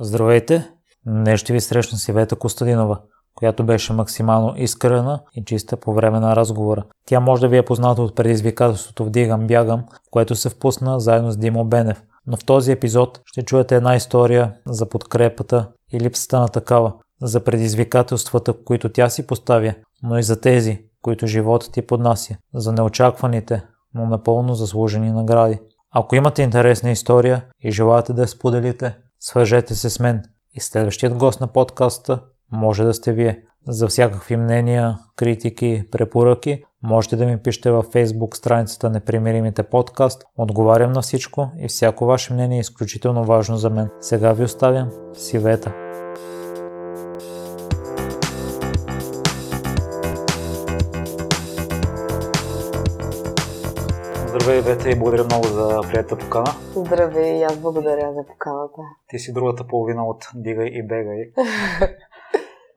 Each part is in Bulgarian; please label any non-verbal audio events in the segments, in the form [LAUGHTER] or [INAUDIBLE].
Здравейте! Днес ще ви срещна с Ивета Костадинова, която беше максимално искрена и чиста по време на разговора. Тя може да ви е позната от предизвикателството Вдигам бягам, което се впусна заедно с Димо Бенев. Но в този епизод ще чуете една история за подкрепата и липсата на такава, за предизвикателствата, които тя си поставя, но и за тези, които животът ти поднася, за неочакваните, но напълно заслужени награди. Ако имате интересна история и желаете да я споделите, свържете се с мен и следващият гост на подкаста може да сте вие. За всякакви мнения, критики, препоръки можете да ми пишете във Facebook страницата Непримиримите подкаст. Отговарям на всичко и всяко ваше мнение е изключително важно за мен. Сега ви оставям с Ивета. Здравей, Ивета, и благодаря много за приятата покана. Здравей, и аз благодаря за поканата. Ти си другата половина от Дигай и Бегай.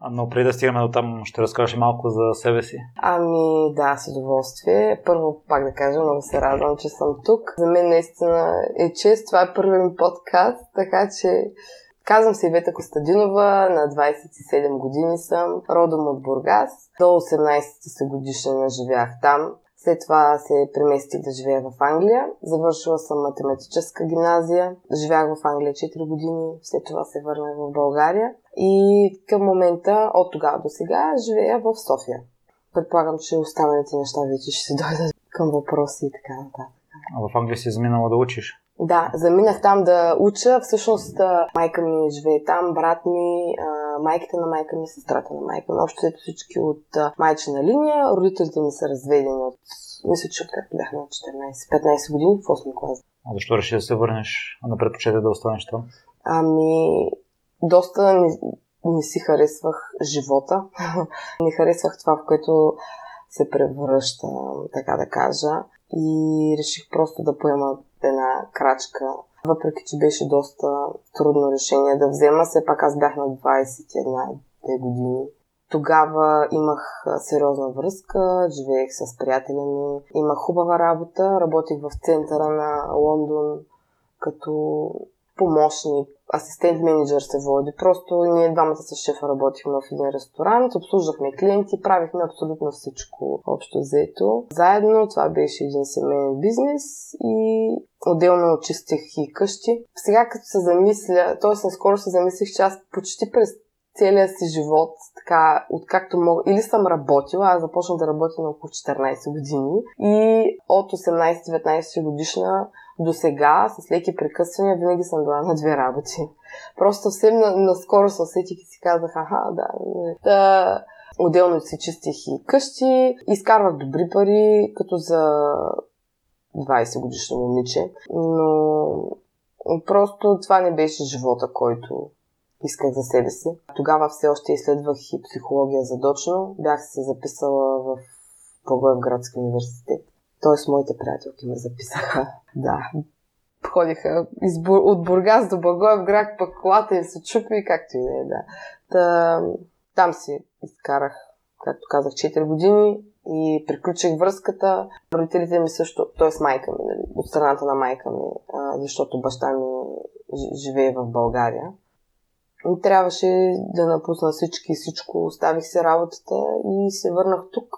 [LAUGHS] Но преди да стигаме до там, ще разкажеш малко за себе си. Ами да, с удоволствие. Първо пак да кажа, много се радвам, че съм тук. За мен наистина е чест. Това е първият ми подкаст, така че Казвам се Ивета Костадинова, на 27 години съм, родом от Бургас. До 18 се годишна живях там. След това се преместих да живея в Англия. Завършила съм математическа гимназия. Живях в Англия 4 години. След това се върнах в България. И към момента, от тогава до сега, живея в София. Предполагам, че останалите неща вече ще си [LAUGHS] дойдат към въпроси и така нататък. А в Англия си заминала да учиш? Да, заминах там да уча. Всъщност майка ми живее там, брат ми, майката на майка ми, сестрата на майка ми. Общо всички от майчина линия. Родителите ми са разведени от, мисля, че откакто бях на 14-15 години в 8 клас. А защо реши да се върнеш, а не предпочете да останеш там? Ами, доста не, не си харесвах живота. [LAUGHS] не харесвах това, в което се превръща, така да кажа. И реших просто да поема една крачка. Въпреки, че беше доста трудно решение да взема, все пак аз бях на 21 години. Тогава имах сериозна връзка, живеех с приятеля ми, имах хубава работа, работих в центъра на Лондон като помощник, асистент менеджер се води. Просто ние двамата с шефа работихме в един ресторант, обслужвахме клиенти, правихме абсолютно всичко общо взето. Заедно това беше един семейен бизнес и отделно чистих и къщи. Сега като се замисля, т.е. наскоро се замислих, че аз почти през целия си живот, така, откакто мога, или съм работила, аз започнах да работя на около 14 години и от 18-19 годишна до сега, с леки прекъсвания, винаги съм била на две работи. Просто съвсем наскоро се усетих и си казах, аха, да, да. Отделно си чистих и къщи, изкарвах добри пари, като за 20 годишно момиче, но просто това не беше живота, който исках за себе си. Тогава все още изследвах и психология задочно. Бях се записала в Благоевградски университет. Тоест, моите приятелки ме записаха. [LAUGHS] Да. Ходиха из, от Бургас до Благоевград, пък колата им се чупи, както и да е, да. Та, там си изкарах, както казах, 4 години и приключих връзката. Родителите ми също, т.е. майка ми, нали, от страната на майка ми, защото баща ми живее в България. И трябваше да напусна всички и всичко. Оставих се работата и се върнах тук,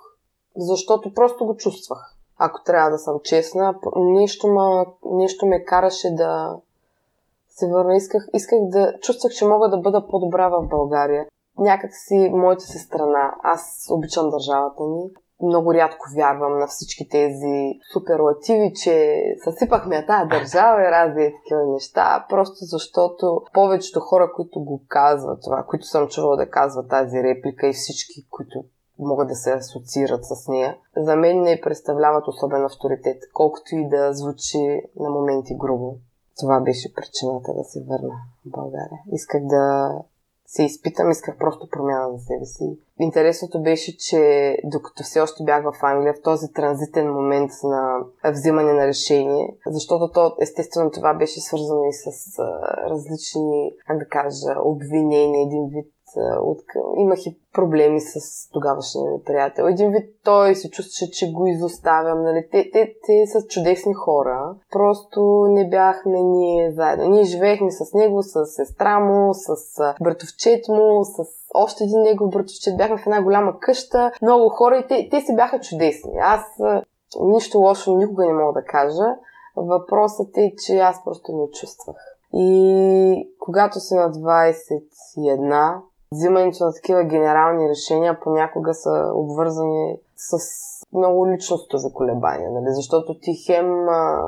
защото просто го чувствах ако трябва да съм честна. Нещо, ма, нещо ме караше да се върна. Исках, исках да... Чувствах, че мога да бъда по-добра в България. Някак си моята се страна. Аз обичам държавата ни. Много рядко вярвам на всички тези суперлативи, че съсипахме тази държава и разни такива неща, просто защото повечето хора, които го казват това, които съм чувала да казват тази реплика и всички, които могат да се асоциират с нея, за мен не представляват особен авторитет, колкото и да звучи на моменти грубо. Това беше причината да се върна в България. Исках да се изпитам, исках просто промяна за себе си. Интересното беше, че докато все още бях в Англия, в този транзитен момент на взимане на решение, защото то, естествено това беше свързано и с а, различни, как да кажа, обвинения, един вид от... имах и проблеми с тогавашния ми приятел. Един вид той се чувстваше, че го изоставям. Нали? Те, те, те са чудесни хора. Просто не бяхме ние заедно. Ние живеехме с него, с сестра му, с братовчет му, с още един негов братовчет. Бяхме в една голяма къща. Много хора и те, те си бяха чудесни. Аз нищо лошо никога не мога да кажа. Въпросът е, че аз просто не чувствах. И когато си на 21, взимането на такива генерални решения понякога са обвързани с много личностови колебания, нали? защото ти хем а,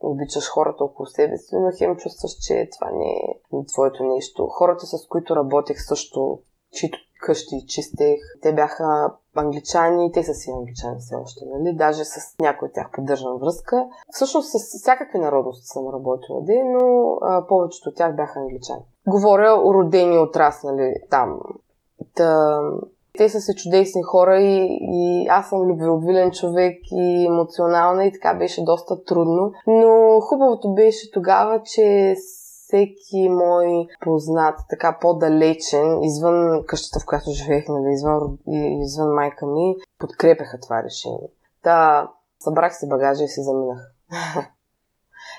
обичаш хората около себе си, но хем чувстваш, че това не е твоето нещо. Хората, с които работех също, чието къщи чистех, те бяха англичани, те са си англичани все още, нали? Даже с някои от тях поддържам връзка. Всъщност с всякакви народности съм работила, де, но а, повечето от тях бяха англичани. Говоря родени отраснали там. Та, те са си чудесни хора и, и аз съм любвеобилен човек и емоционална и така беше доста трудно. Но хубавото беше тогава, че всеки мой познат, така по-далечен, извън къщата, в която живеех, нали, извън, извън майка ми, подкрепяха това решение. Та, събрах си багажа и си заминах. [LAUGHS]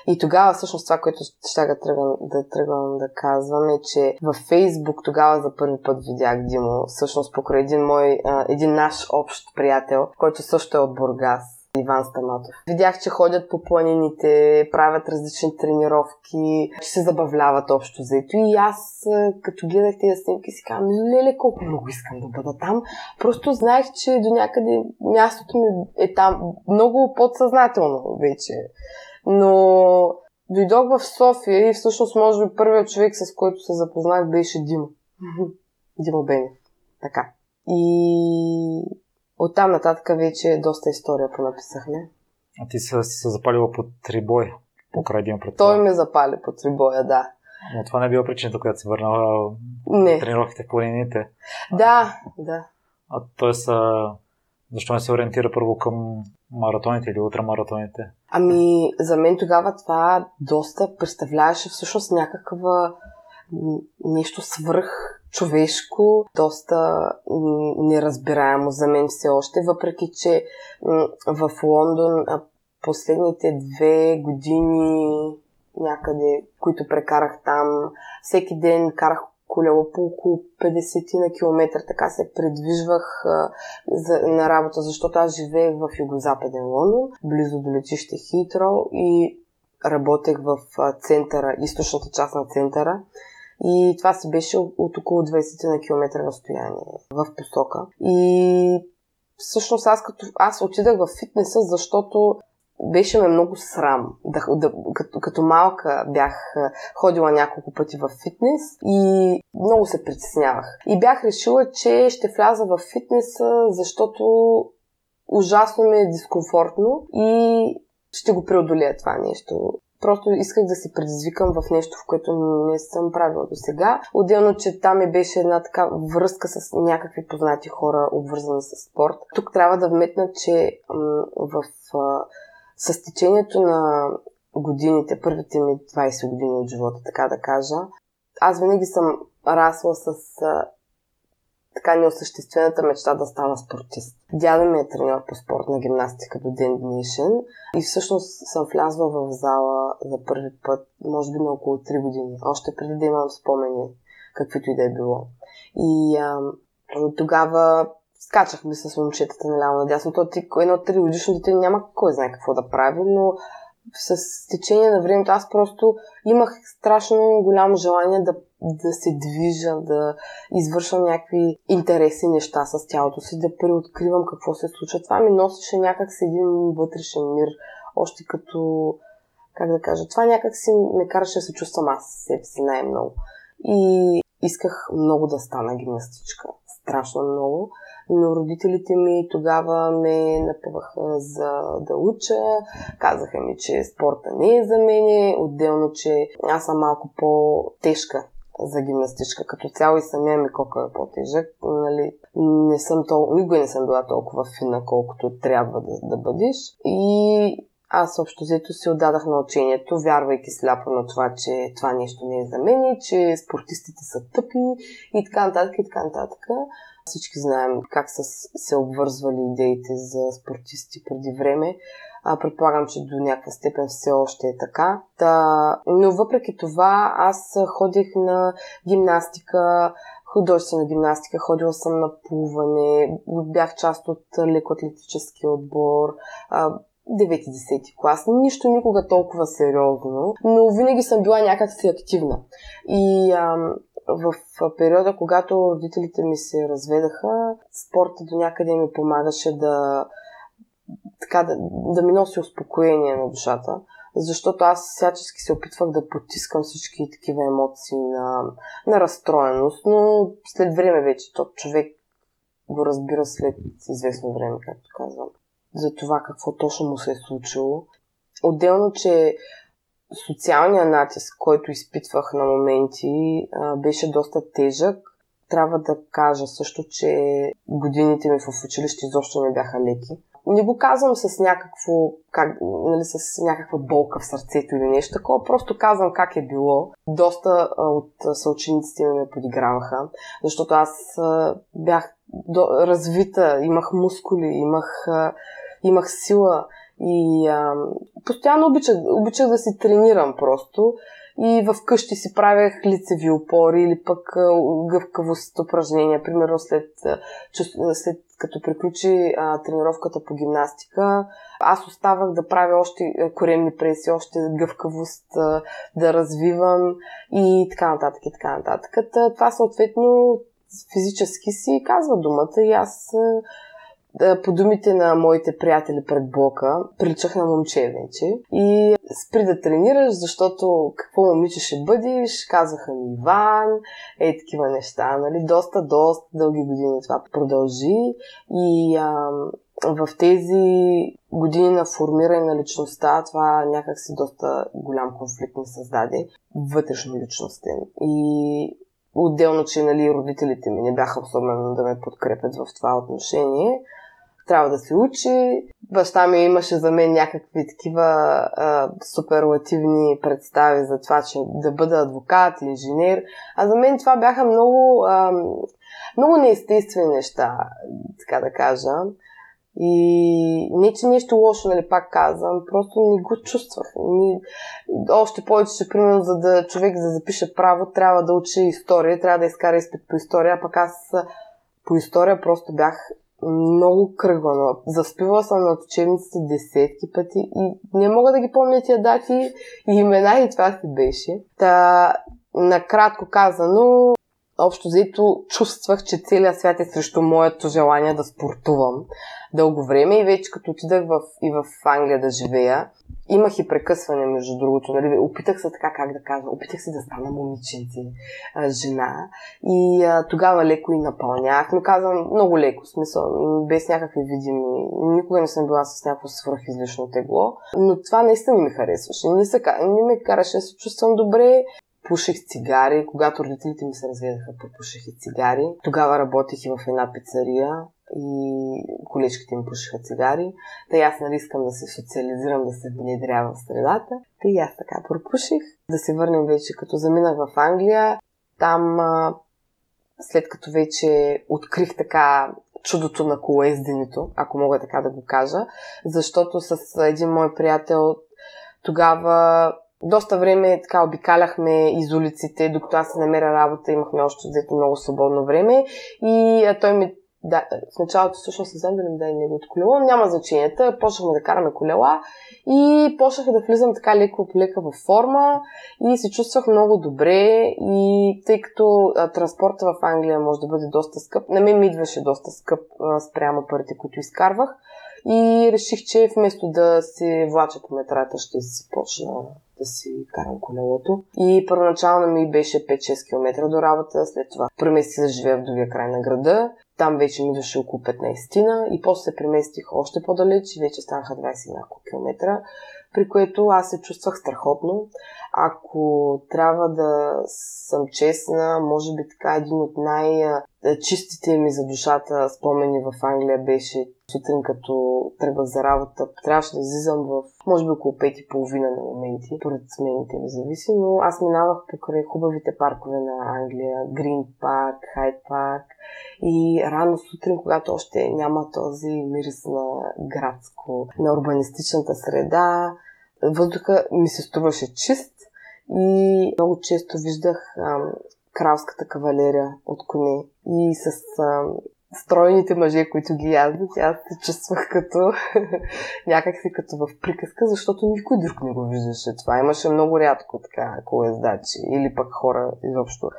И тогава всъщност това, което ще тръгвам, да тръгвам да казвам е, че във Фейсбук тогава за първи път видях Димо, всъщност покрай един мой, един наш общ приятел, който също е от Бургас. Иван Стаматов. Видях, че ходят по планините, правят различни тренировки, че се забавляват общо заето. И аз, като гледах тези снимки, си казвам, леле, колко много искам да бъда там. Просто знаех, че до някъде мястото ми е там много подсъзнателно вече. Но дойдох в София и всъщност, може би, първият човек, с който се запознах, беше Димо. [LAUGHS] Димо Бенев. Така. И Оттам нататък вече доста история понаписахме. А ти си се запалила по трибой покрай един пред Той ме запали по трибоя, да. Но това не е била причината, която се върнала не. тренировките в планините. Да, да. А т.е. защо не се ориентира първо към маратоните или ултрамаратоните? Ами, за мен тогава това доста представляваше всъщност някаква нещо свръх човешко, доста неразбираемо за мен все още, въпреки че в Лондон последните две години някъде, които прекарах там, всеки ден карах колело по около 50 на километра, така се придвижвах а, за, на работа, защото аз живеех в югозападен Лондон, близо до летище Хитро и работех в центъра, източната част на центъра. И това си беше от около 20 на километра разстояние в посока. И всъщност аз, като, аз отидах в фитнеса, защото беше ме много срам. Да, да, като, като малка бях ходила няколко пъти в фитнес и много се притеснявах. И бях решила, че ще вляза в фитнеса, защото ужасно ми е дискомфортно и ще го преодолея това нещо. Просто исках да се предизвикам в нещо, в което не съм правила до сега. Отделно, че там ми беше една така връзка с някакви познати хора, обвързани с спорт. Тук трябва да вметна, че м- в с течението на годините, първите ми 20 години от живота, така да кажа, аз винаги съм расла с а, така неосъществената мечта да стана спортист. Дядо ми е треньор по спортна гимнастика до ден днешен и всъщност съм влязла в зала за първи път, може би на около 3 години, още преди да имам спомени, каквито и да е било. И а, тогава скачахме с момчетата наляво надясно. То ти, едно 3 годишно дете няма кой знае какво да прави, но с течение на времето аз просто имах страшно голямо желание да, да се движа, да извършвам някакви интересни неща с тялото си, да преоткривам какво се случва. Това ми носеше някак с един вътрешен мир, още като, как да кажа, това някак си ме караше да се чувствам аз себе си най-много. И исках много да стана гимнастичка. Страшно много но родителите ми тогава ме напъваха за да уча. Казаха ми, че спорта не е за мене, отделно, че аз съм малко по-тежка за гимнастичка. Като цяло и самия ми кока е по-тежък. Нали, не съм тол... Никога не съм била толкова фина, колкото трябва да, да бъдеш. И аз общо взето се отдадах на учението, вярвайки сляпо на това, че това нещо не е за мен че спортистите са тъпи и така нататък и така нататък. Всички знаем как са се обвързвали идеите за спортисти преди време. А, предполагам, че до някаква степен все още е така. Та, но въпреки това, аз ходих на гимнастика, художествена гимнастика, ходила съм на плуване, бях част от лекоатлетическия отбор, 9-10 клас. Нищо никога толкова сериозно, но винаги съм била някакси активна. И ам, в периода, когато родителите ми се разведаха, спорта до някъде ми помагаше да, така, да, да ми носи успокоение на душата. Защото аз всячески се опитвах да потискам всички такива емоции на, на разстроеност, но след време вече то човек го разбира след известно време, както казвам, за това какво точно му се е случило. Отделно, че социалният натиск, който изпитвах на моменти, беше доста тежък. Трябва да кажа също, че годините ми в училище изобщо не бяха леки. Не го казвам с някакво, как, нали, с някаква болка в сърцето или нещо такова, просто казвам как е било. Доста от съучениците ми ме подиграваха, защото аз бях развита, имах мускули, имах, имах сила и а, постоянно обичах, обичах да си тренирам просто. И в къщи си правях лицеви опори или пък гъвкавост упражнения. Примерно след, след като приключи а, тренировката по гимнастика, аз оставах да правя още коремни преси, още гъвкавост а, да развивам и така нататък и така нататък. Това съответно физически си казва думата и аз по думите на моите приятели пред блока, приличах на момче вече. И спри да тренираш, защото какво момиче ще бъдеш, казаха ми Иван, е такива неща, нали? Доста, доста дълги години това продължи. И ам, в тези години на формиране на личността, това някакси доста голям конфликт ми създаде, вътрешно личностен. И отделно, че нали, родителите ми не бяха особено да ме подкрепят в това отношение, трябва да се учи. Баща ми имаше за мен някакви такива а, суперлативни представи за това, че да бъда адвокат, инженер. А за мен това бяха много, а, много неестествени неща, така да кажа. И не, че нещо лошо, нали, пак казвам, просто не го чувствах. Ни... Още повече, че, примерно, за да човек да запише право, трябва да учи история, трябва да изкара изпит по история, а пък аз по история просто бях много кръгвана. Заспивала съм над учебниците десетки пъти и не мога да ги помня тия дати и имена и това си беше. Та, накратко казано, общо взето чувствах, че целият свят е срещу моето желание да спортувам дълго време и вече като отидах в, и в Англия да живея, имах и прекъсване, между другото. Нали? Опитах се така, как да кажа, опитах се да стана момиченце, жена и а, тогава леко и напълнях, но казвам много леко, смисъл, без някакви видими. Никога не съм била с някакво свръхизлишно тегло, но това наистина не ми харесваше. Не, се, не ме караше да се чувствам добре, пушех цигари. Когато родителите ми се разведаха, попушех и цигари. Тогава работех и в една пицария и колечките ми пушиха цигари. Тъй аз нали искам да се социализирам, да се внедрявам в средата. Тъй аз така пропуших. Да се върнем вече, като заминах в Англия. Там, след като вече открих така чудото на колоезденето, ако мога така да го кажа, защото с един мой приятел тогава доста време така обикаляхме из улиците, докато аз се намеря работа, имахме още взето много свободно време и той ми да, в началото всъщност не знам дали ми даде неговото няма значение. Почнахме да караме колела и почнах да влизам така леко по във форма и се чувствах много добре и тъй като а, транспорта в Англия може да бъде доста скъп, на мен ми идваше доста скъп а, спрямо парите, които изкарвах и реших, че вместо да се влача по метрата, ще си почна да си карам колелото. И първоначално ми беше 5-6 км до работа, след това преместих да живея в другия край на града. Там вече ми идваше около 15 и после се преместих още по-далеч и вече станаха 20 няколко километра, при което аз се чувствах страхотно. Ако трябва да съм честна, може би така един от най-чистите ми за душата спомени в Англия беше сутрин, като тръгвах за работа, трябваше да излизам в, може би около 5 и половина на моменти, поред смените ми зависи, но аз минавах покрай хубавите паркове на Англия, Грин парк, Хайд парк. И рано сутрин, когато още няма този мирис на градско, на урбанистичната среда, въздуха ми се струваше чист и много често виждах ам, кралската кавалерия от коне. И с ам, стройните мъже, които ги яздат, аз се чувствах като [LAUGHS] някакси като в приказка, защото никой друг не го виждаше това. Имаше много рядко така колездачи или пък хора изобщо,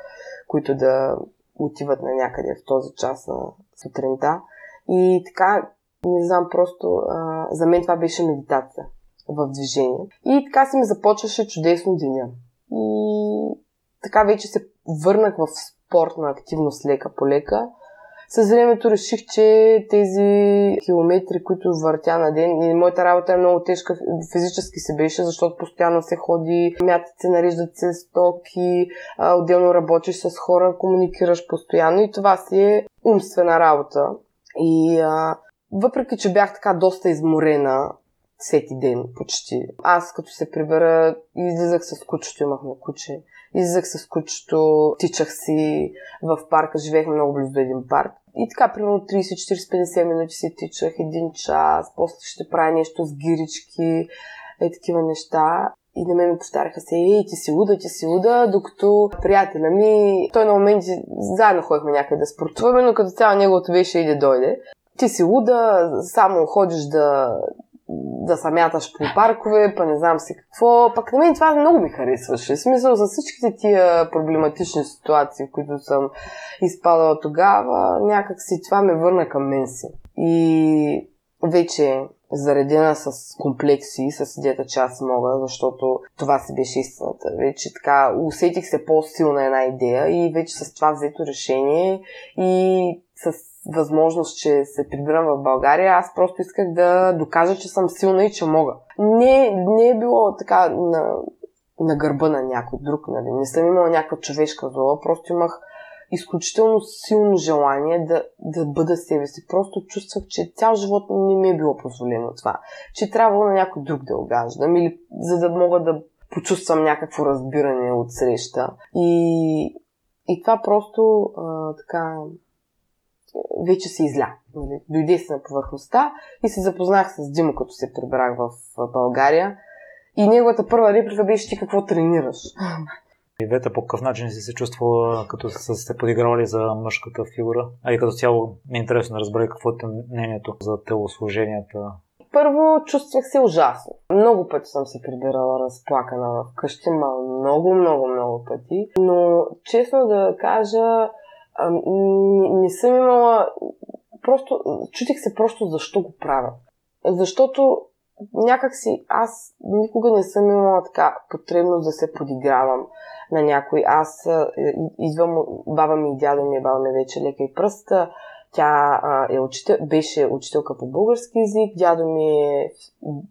които да отиват на някъде в този час на сутринта. И така, не знам, просто а, за мен това беше медитация в движение. И така си ми започваше чудесно деня. И така вече се върнах в спортна активност лека по лека. С времето реших, че тези километри, които въртя на ден, и моята работа е много тежка, физически се беше, защото постоянно се ходи, мятат се, нареждат се стоки, отделно работиш с хора, комуникираш постоянно и това си е умствена работа. И а, въпреки, че бях така доста изморена всеки ден почти. Аз като се прибера, излизах с кучето, имахме куче. Излизах с кучето, тичах си в парка, живеехме много близо до един парк. И така, примерно 30, 40, 50 минути си тичах, един час, после ще правя нещо с гирички, и такива неща. И на мен ми повтаряха се, ей, ти си луда, ти си луда, докато приятеля ми, той на моменти заедно ходихме някъде да спортуваме, но като цяло неговото беше и да дойде. Ти си луда, само ходиш да да се мяташ по паркове, па не знам си какво. Пък на мен това много ми харесваше. В смисъл за всичките тия проблематични ситуации, в които съм изпадала тогава, някак си това ме върна към мен си. И вече заредена с комплекси, с идеята, че аз мога, защото това си беше истината. Вече така усетих се по-силна една идея и вече с това взето решение и с възможност, че се прибирам в България, аз просто исках да докажа, че съм силна и че мога. Не, не е било така на, на гърба на някой друг, нали? Не съм имала някаква човешка злоба, просто имах изключително силно желание да, да бъда себе си. Просто чувствах, че цял живот не ми е било позволено това. Че трябва на някой друг да огаждам или за да мога да почувствам някакво разбиране от среща. И, и това просто а, така вече се изля. Нали? Дойде се на повърхността и се запознах с Димо, като се прибрах в България. И неговата първа реплика беше ти какво тренираш. И Вета по какъв начин си се чувствала, като са се подигравали за мъжката фигура? А и като цяло ми е интересно да разбера какво е мнението за телослуженията. Първо чувствах се ужасно. Много пъти съм се прибирала разплакана в къщи, много, много, много пъти. Но честно да кажа, не, не съм имала... Просто чутих се просто защо го правя. Защото някак си аз никога не съм имала така потребност да се подигравам на някой. Аз идвам, баба ми и дядо ми, баба ми вече лека и пръста. Тя е учител, беше учителка по български язик, дядо ми е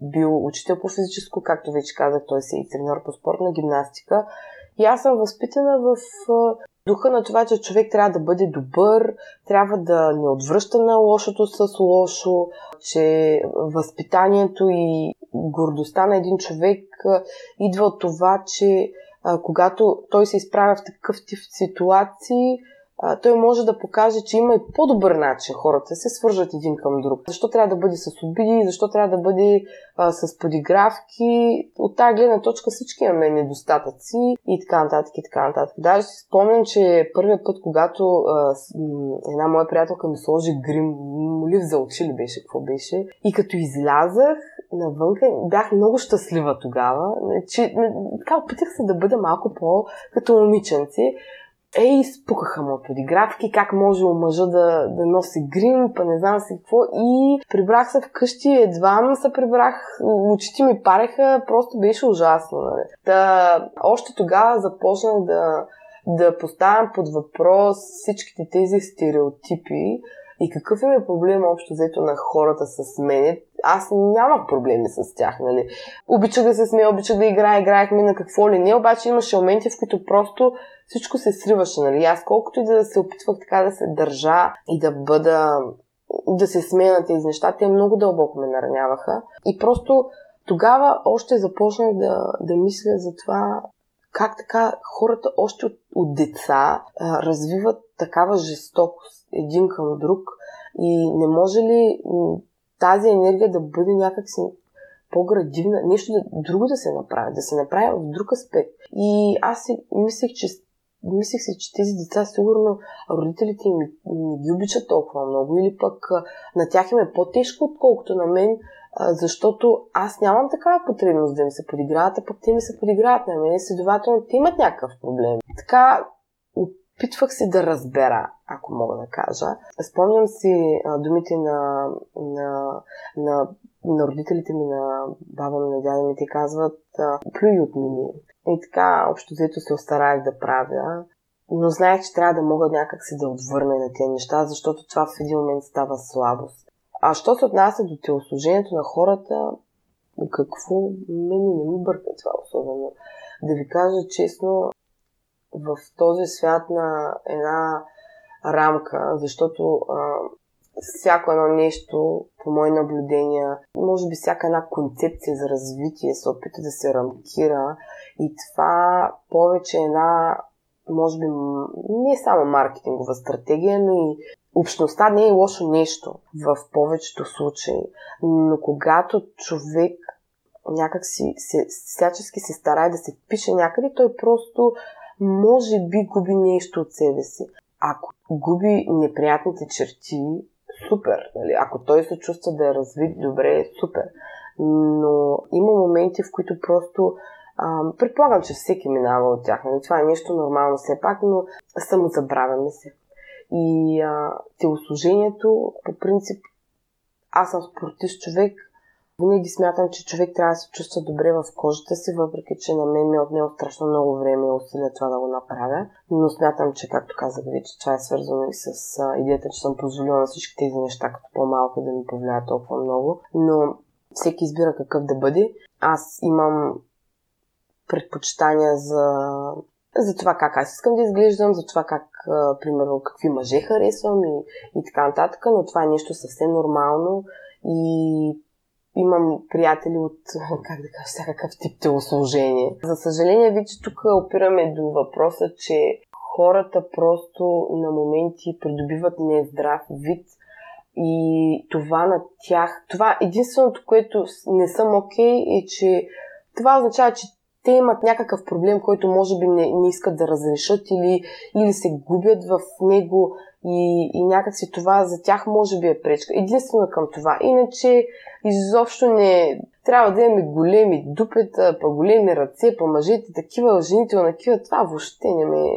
бил учител по физическо, както вече казах, той си е и тренер по спортна гимнастика. И аз съм възпитана в духа на това, че човек трябва да бъде добър, трябва да не отвръща на лошото с лошо, че възпитанието и гордостта на един човек идва от това, че когато той се изправя в такъв тип ситуации, а, той може да покаже, че има и по-добър начин хората се свържат един към друг. Защо трябва да бъде с обиди, защо трябва да бъде а, с подигравки. От тази гледна точка всички имаме недостатъци и така нататък и така нататък. Даже си спомням, че първият път, когато а, една моя приятелка ми сложи грим, молив за очи ли беше, какво беше, и като излязах, навънка бях много щастлива тогава, че така опитах се да бъда малко по като момиченци, ей, спукаха му подигравки, как може мъжа да, да носи грим, па не знам си какво. И прибрах се вкъщи, едва се прибрах, очите ми пареха, просто беше ужасно. Нали. Та, още тогава започнах да, да поставям под въпрос всичките тези стереотипи и какъв е проблем общо взето на хората с мене. Аз нямах проблеми с тях, нали. Обичах да се смея, обичах да играя, играехме на какво ли не, обаче имаше моменти, в които просто всичко се сриваше, нали? Аз колкото и да се опитвах така да се държа и да бъда да се смея на тези неща. Те много дълбоко ме нараняваха. И просто тогава още започнах да, да мисля за това как така хората още от, от деца а, развиват такава жестокост един към друг и не може ли тази енергия да бъде някакси по-градивна, нещо да, друго да се направи, да се направи в друг аспект. И аз си мислех, че мислех си, че тези деца сигурно родителите им не ги обичат толкова много или пък на тях им е по-тежко, отколкото на мен, защото аз нямам такава потребност да ми се подиграват, а пък те ми се подиграват на мен. Следователно, те имат някакъв проблем. Така, опитвах се да разбера, ако мога да кажа. Спомням си думите на, на, на, на родителите ми, на баба ми, на дядя ми, те казват плюй от мини. И така, общо взето се остарах да правя. Но знаех, че трябва да мога някак си да отвърна на тези неща, защото това в един момент става слабост. А що се отнася до телослужението на хората, какво мене не ми бърка това особено. Да ви кажа честно, в този свят на една рамка, защото а, всяко едно нещо, по мои наблюдения, може би всяка една концепция за развитие се опита да се рамкира и това повече е една, може би, не само маркетингова стратегия, но и общността не е лошо нещо в повечето случаи. Но когато човек някак си се, всячески се старае да се впише някъде, той просто може би губи нещо от себе си. Ако губи неприятните черти, супер. Нали? Ако той се чувства да е развит добре, супер. Но има моменти, в които просто а, предполагам, че всеки минава от тях. Нали? Това е нещо нормално все пак, но самозабравяме се. И а, телослужението, по принцип, аз съм спортист човек, винаги смятам, че човек трябва да се чувства добре в кожата си, въпреки че на мен ми е отнело страшно много време и усилия това да го направя. Но смятам, че, както казах вече, това е свързано и с идеята, че съм позволила на всички тези неща, като по-малко да ми повлияят толкова много. Но всеки избира какъв да бъде. Аз имам предпочитания за, за това как аз искам да изглеждам, за това как, а, примерно, какви мъже харесвам и, и така нататък, но това е нещо съвсем нормално и имам приятели от, [LAUGHS] как да кажа, всякакъв тип телослужение. За съжаление, вече тук опираме до въпроса, че хората просто на моменти придобиват нездрав вид и това на тях, това единственото, което не съм окей okay, е, че това означава, че те имат някакъв проблем, който може би не, не искат да разрешат или, или се губят в него и, и някакси това за тях може би е пречка. Единствено към това. Иначе изобщо не трябва да имаме големи дупета, па големи ръце, па мъжете такива, жените такива. Това въобще не ме...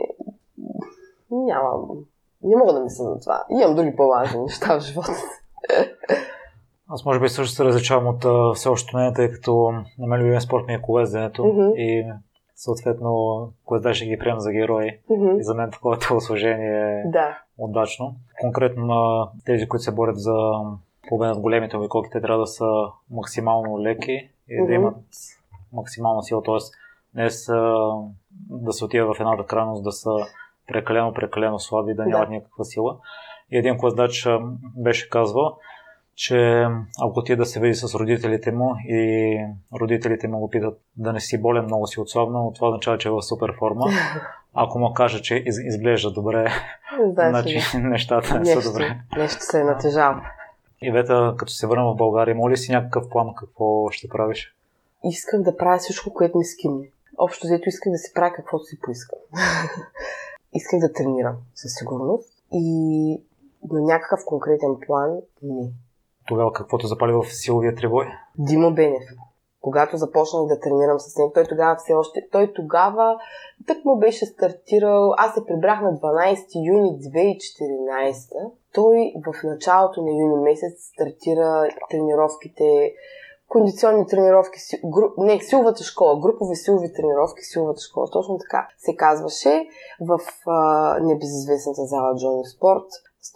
Нямам. Не мога да мисля за това. Имам други по-важни неща в живота. [LAUGHS] Аз може би също се различавам от все още мен, тъй като на мен любимия спорт ми е колезденето mm-hmm. и съответно колезда ще ги приема за герои mm-hmm. и за мен такова [LAUGHS] телосложение е да. Удачно. Конкретно на тези, които се борят за победа над големите обиколки, те трябва да са максимално леки и mm-hmm. да имат максимална сила, т.е. не са да се отива в едната крайност, да са прекалено, прекалено слаби, да нямат да. никаква сила. И един клаздач беше казвал, че ако ти да се види с родителите му и родителите му го питат да не си болен, много си отслабнал, това означава, че е в супер форма. [LAUGHS] Ако му каже, че из, изглежда добре, значи нещата не са добре. Нещо се е натежава. И Вета, като се върна в България, моли си някакъв план, какво ще правиш? Исках да правя всичко, което ми скимне. Общо взето исках да си правя каквото си поискам. [LAUGHS] исках да тренирам със сигурност и на някакъв конкретен план не тогава каквото запали в силовия трибой? Димо Бенев. Когато започнах да тренирам с него, той тогава все още, той тогава тък му беше стартирал, аз се прибрах на 12 юни 2014. Той в началото на юни месец стартира тренировките, кондиционни тренировки, гру... не, силовата школа, групови силови тренировки, силовата школа, точно така се казваше в а, небезизвестната зала Джони Спорт.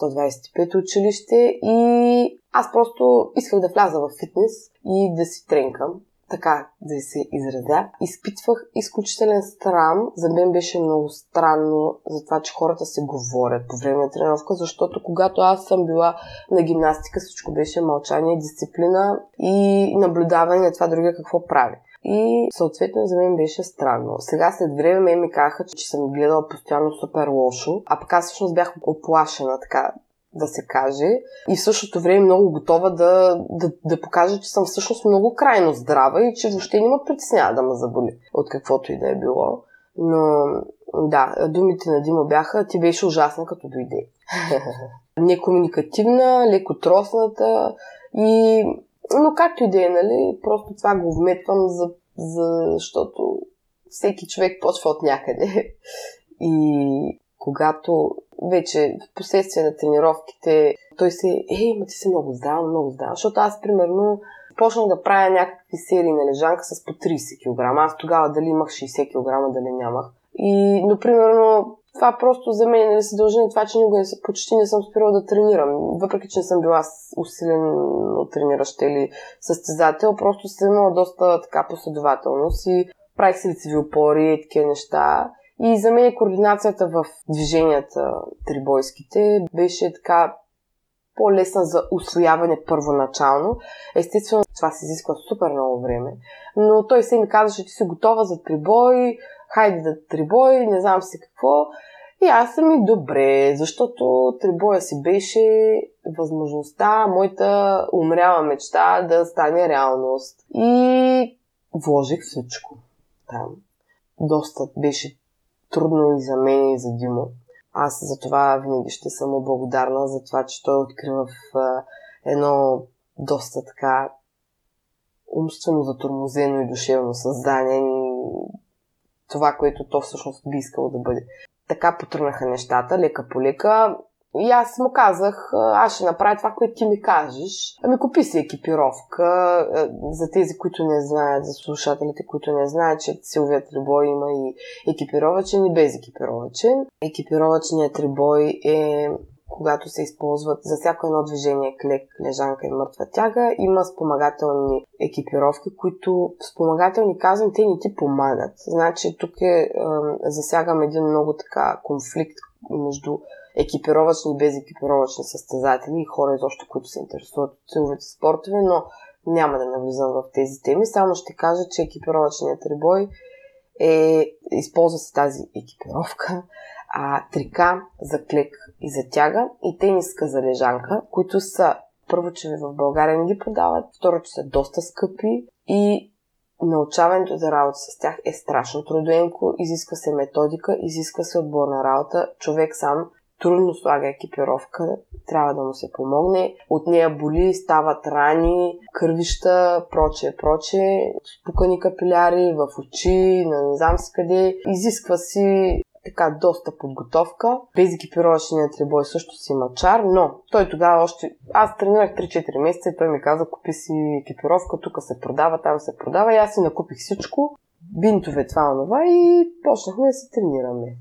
125 училище и аз просто исках да вляза в фитнес и да си тренкам. Така да се изразя, изпитвах изключителен срам. За мен беше много странно за това, че хората се говорят по време на тренировка, защото когато аз съм била на гимнастика, всичко беше мълчание, дисциплина и наблюдаване на това другия какво прави. И съответно за мен беше странно. Сега след време ми казаха, че съм гледала постоянно супер лошо, а пък аз всъщност бях оплашена така да се каже. И в същото време много готова да, да, да покажа, че съм всъщност много крайно здрава и че въобще не ме притеснява да ме заболи от каквото и да е било. Но да, думите на Дима бяха, ти беше ужасна като дойде. [LAUGHS] Некомуникативна, леко тросната и... Но както и да е, нали, просто това го вметвам, за, за, защото всеки човек почва от някъде. [LAUGHS] И когато вече в последствие на тренировките той се, ей, ма ти си много здрава, много здрава. Защото аз, примерно, почнах да правя някакви серии на лежанка с по 30 кг. Аз тогава дали имах 60 кг, дали нямах. И, но, примерно, това просто за мен нали, се дължи на това, че никога не, почти не съм спирала да тренирам. Въпреки, че не съм била усилен трениращ или състезател, просто съм имала доста така последователност и правих си лицеви опори и такива неща. И за мен координацията в движенията трибойските беше така по-лесна за освояване първоначално. Естествено, това се изисква супер много време. Но той се ми каза, че си готова за трибой, хайде да трибой, не знам си какво. И аз съм и добре, защото трибоя си беше възможността, моята умряла мечта да стане реалност. И вложих всичко там. Доста беше трудно и за мен и за Димо. Аз за това винаги ще съм му благодарна за това, че той открива в едно доста така умствено затормозено и душевно създание това, което то всъщност би искало да бъде. Така потръгнаха нещата, лека по лека. И аз му казах, аз ще направя това, което ти ми кажеш. Ами купи си екипировка. За тези, които не знаят, за слушателите, които не знаят, че Силвия Трибой има и екипировачен и без екипировачен. Екипировачният трибой е когато се използват за всяко едно движение клек, лежанка и мъртва тяга, има спомагателни екипировки, които спомагателни казвам, те ни ти помагат. Значи тук е засягам един много така конфликт между екипировачни и безекипировачни състезатели и хора изобщо, които се интересуват от силовите спортове, но няма да навлизам в тези теми. Само ще кажа, че екипировачният трибой е, използва се тази екипировка, а, трика за клек и за тяга и тениска за лежанка, които са първо, че в България не ги продават, второ, че са доста скъпи и научаването за работа с тях е страшно трудоемко, изисква се методика, изисква се отборна работа. Човек сам трудно слага екипировка, трябва да му се помогне. От нея боли, стават рани, кървища, проче, проче, спукани капиляри в очи, на не знам си къде. Изисква си така доста подготовка. Без екипировъчният трибой също си има чар, но той тогава още... Аз тренирах 3-4 месеца и той ми каза, купи си екипировка, тук се продава, там се продава и аз си накупих всичко, бинтове, това, това и почнахме да се тренираме,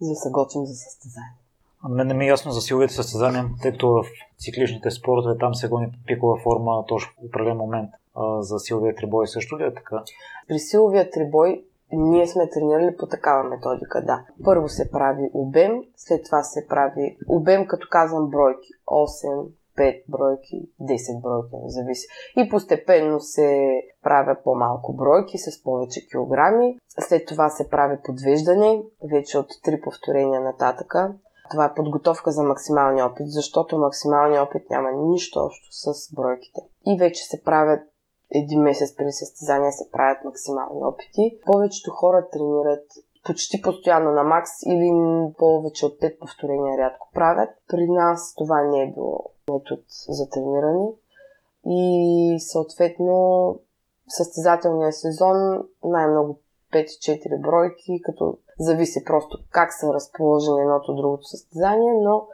за да се готвим за състезание. Мен не ми е ясно за силовите състезания, тъй като в цикличните спортове там се гони пикова форма точно в определен момент. А за силовия трибой също ли е така? При силовия трибой ние сме тренирали по такава методика, да. Първо се прави обем, след това се прави обем, като казвам бройки. 8, 5 бройки, 10 бройки, не зависи. И постепенно се правят по-малко бройки с повече килограми. След това се прави подвеждане, вече от 3 повторения нататъка. Това е подготовка за максималния опит, защото максималният опит няма нищо общо с бройките. И вече се правят един месец преди състезания се правят максимални опити. Повечето хора тренират почти постоянно на макс или повече от 5 повторения рядко правят. При нас това не е било метод за трениране и съответно състезателния сезон най-много 5-4 бройки, като зависи просто как са разположени едното другото състезание, но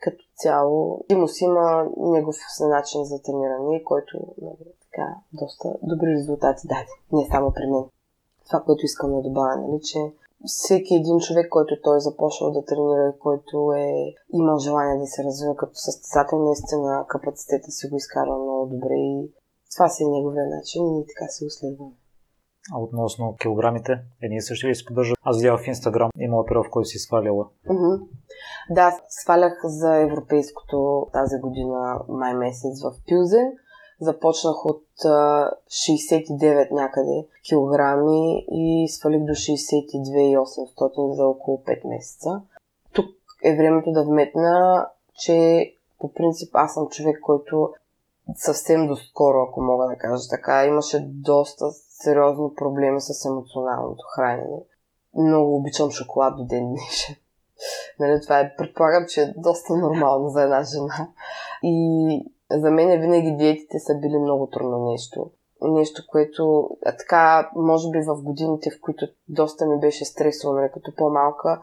като цяло Димус има негов начин за трениране, който нали, така, доста добри резултати даде. Не само при мен. Това, което искам да добавя, нали, че всеки един човек, който той е започнал да тренира и който е имал желание да се развива като състезател, наистина капацитета си го изкарва много добре и Това си е неговия начин и така се го Относно килограмите, едни и същи ли си поддържа? Аз видях в Инстаграм, имала период, в който си сваляла. Mm-hmm. Да, свалях за европейското тази година май месец в Пюзен. Започнах от 69 някъде килограми и свалих до 62,800 за около 5 месеца. Тук е времето да вметна, че по принцип аз съм човек, който съвсем доскоро, ако мога да кажа така, имаше доста сериозни проблеми с емоционалното хранене. Много обичам шоколад до ден днешен. [LAUGHS] Нали, това е, предполагам, че е доста нормално за една жена. И за мен винаги диетите са били много трудно нещо. Нещо, което а така, може би в годините, в които доста ми беше стресово, нали, като по-малка,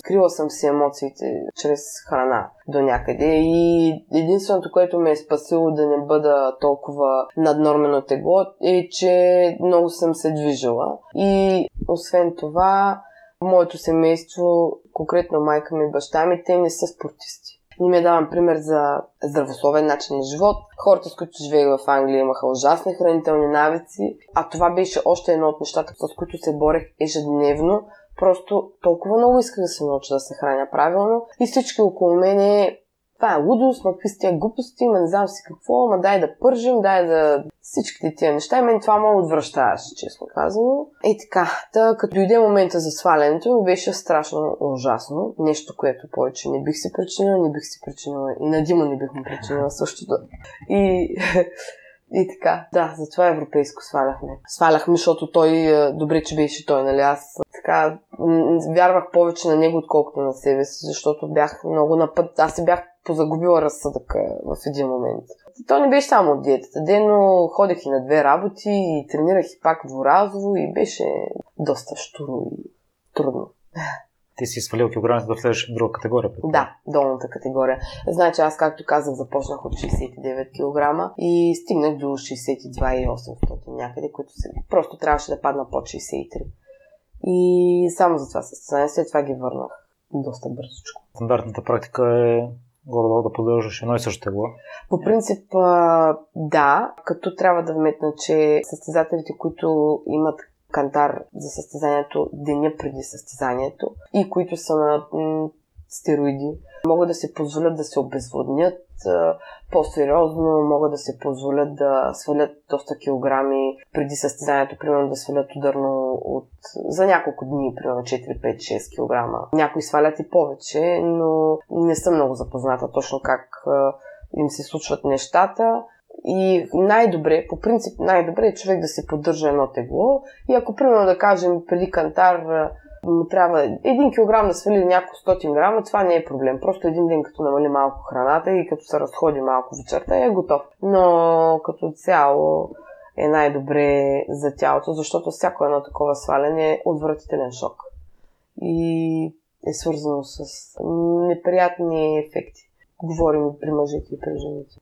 Скрила съм си емоциите чрез храна до някъде и единственото, което ме е спасило да не бъда толкова наднормено тегло е, че много съм се движила. И освен това, моето семейство, конкретно майка ми и баща ми, те не са спортисти. Не ми давам пример за здравословен начин на живот. Хората, с които живеех в Англия, имаха ужасни хранителни навици, а това беше още едно от нещата, с които се борех ежедневно, Просто толкова много исках да се науча да се храня правилно и всички около мене това е лудост, ма какви тия глупости, ма не знам си какво, ма дай да пържим, дай да всичките тия неща. И мен това ме отвръщаваше, честно казано. И така, та, като дойде момента за свалянето, ми беше страшно ужасно. Нещо, което повече не бих си причинила, не бих си причинила. И на Дима не бих му причинила същото. И [LAUGHS] и така, да, затова европейско сваляхме. Сваляхме, защото той, е, добре, че беше той, нали, аз така вярвах повече на него, отколкото на себе си, защото бях много на път. Аз се бях позагубила разсъдъка в един момент. То не беше само от диетата, ден, но ходех и на две работи и тренирах и пак дворазово и беше доста штуро и трудно ти си свалил килограмите да влезеш в друга категория. Предполагам. Да, долната категория. Значи аз, както казах, започнах от 69 кг и стигнах до 62,800 някъде, които се... просто трябваше да падна под 63. И само за това състезание, след това ги върнах доста бързочко. Стандартната практика е горе да поддържаш едно и също тегло? По принцип, да, като трябва да вметна, че състезателите, които имат кантар за състезанието деня преди състезанието и които са на стероиди, могат да се позволят да се обезводнят по-сериозно, могат да се позволят да свалят доста килограми преди състезанието, примерно да свалят ударно от, за няколко дни, примерно 4, 5, 6 кг. Някои свалят и повече, но не съм много запозната точно как им се случват нещата. И най-добре, по принцип най-добре е човек да се поддържа едно тегло. И ако, примерно, да кажем, преди кантар му трябва един килограм да свали няколко стотин грама, това не е проблем. Просто един ден като намали малко храната и като се разходи малко вечерта е готов. Но като цяло е най-добре за тялото, защото всяко едно такова сваляне е отвратителен шок. И е свързано с неприятни ефекти. Говорим при мъжете и при жените.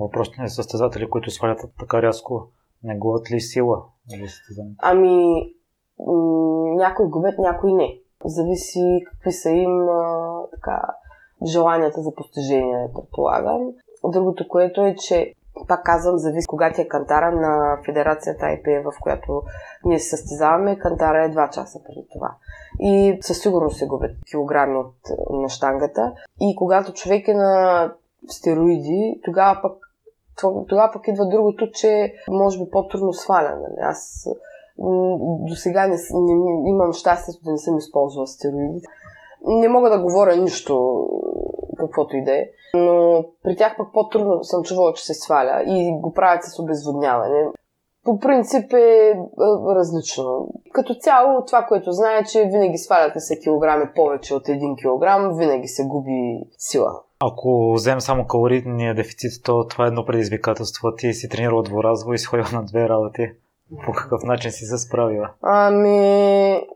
Въпросът е състезатели, които свалят така рязко, не губят ли сила състезанието? Ами, някои губят, някои не. Зависи какви са им а, така, желанията за постижение, предполагам. Другото, което е, че пак казвам, зависи кога ти е кантара на федерацията IPA, в която ние се състезаваме. Кантара е 2 часа преди това. И със сигурност се губят килограми от, на штангата. И когато човек е на стероиди, тогава пък тогава пък идва другото, че може би по-трудно сваля. Нали? Аз до сега не, не, имам щастието да не съм използвала стероиди. Не мога да говоря нищо, каквото и да е, но при тях пък по-трудно съм чувала, че се сваля и го правят с обезводняване. По принцип е различно. Като цяло, това, което знае, че винаги сваляте се килограми повече от 1 килограм, винаги се губи сила. Ако вземем само калорийния дефицит, то това е едно предизвикателство. Ти си тренирал дворазово и си ходил на две работи. По какъв начин си се справила? Ами,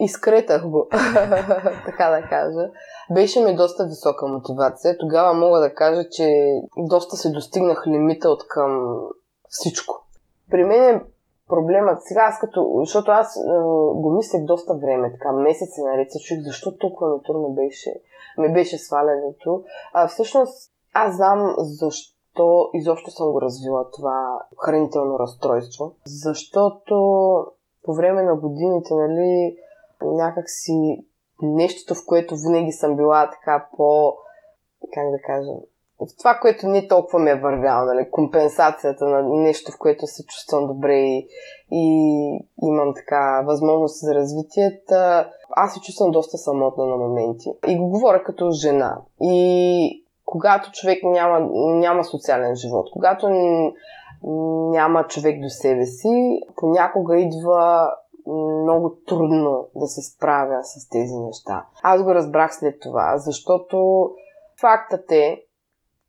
изкретах го, [LAUGHS] така да кажа. Беше ми доста висока мотивация. Тогава мога да кажа, че доста се достигнах лимита от към всичко. При мен е проблемът сега, аз като, защото аз е, го мислех доста време, така месеци наред се чух, защо толкова ми трудно беше, ми беше свалянето. А, всъщност, аз знам защо защо изобщо съм го развила това хранително разстройство. Защото по време на годините, нали, някак си нещото, в което винаги съм била така по, как да кажа, това, което не толкова ме е вървяло, нали, компенсацията на нещо, в което се чувствам добре и, и имам така възможност за развитие, аз се чувствам доста самотна на моменти. И го говоря като жена. И когато човек няма, няма социален живот, когато няма човек до себе си, понякога идва много трудно да се справя с тези неща. Аз го разбрах след това, защото фактът е,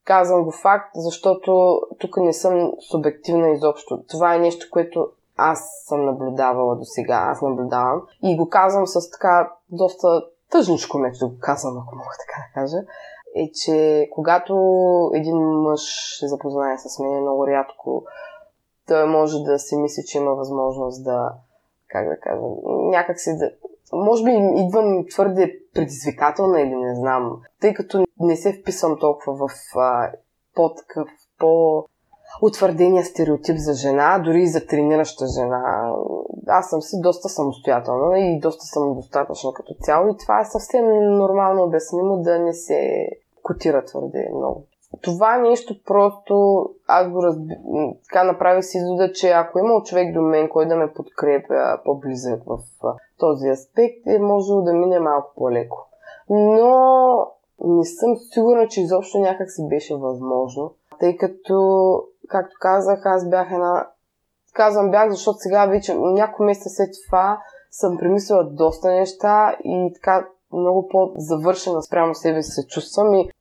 казвам го факт, защото тук не съм субективна изобщо. Това е нещо, което аз съм наблюдавала до сега, аз наблюдавам и го казвам с така доста тъжничко нещо, го казвам, ако мога така да кажа, е, че когато един мъж се запознае с мен много рядко, той може да си мисли, че има възможност да, как да кажа, някак си да... Може би идвам твърде предизвикателна или не знам, тъй като не се вписвам толкова в а, по-такъв, по утвърдения стереотип за жена, дори и за тренираща жена. Аз съм си доста самостоятелна и доста самодостатъчна като цяло и това е съвсем нормално обяснимо да не се котира твърде много. Това нещо просто аз го разби... така направих си извода, че ако има човек до мен, който да ме подкрепя по-близък в този аспект, е можело да мине малко по-леко. Но не съм сигурна, че изобщо някак си беше възможно, тъй като както казах, аз бях една... Казвам бях, защото сега вече няколко месеца след това съм премислила доста неща и така много по-завършена спрямо себе си се чувствам и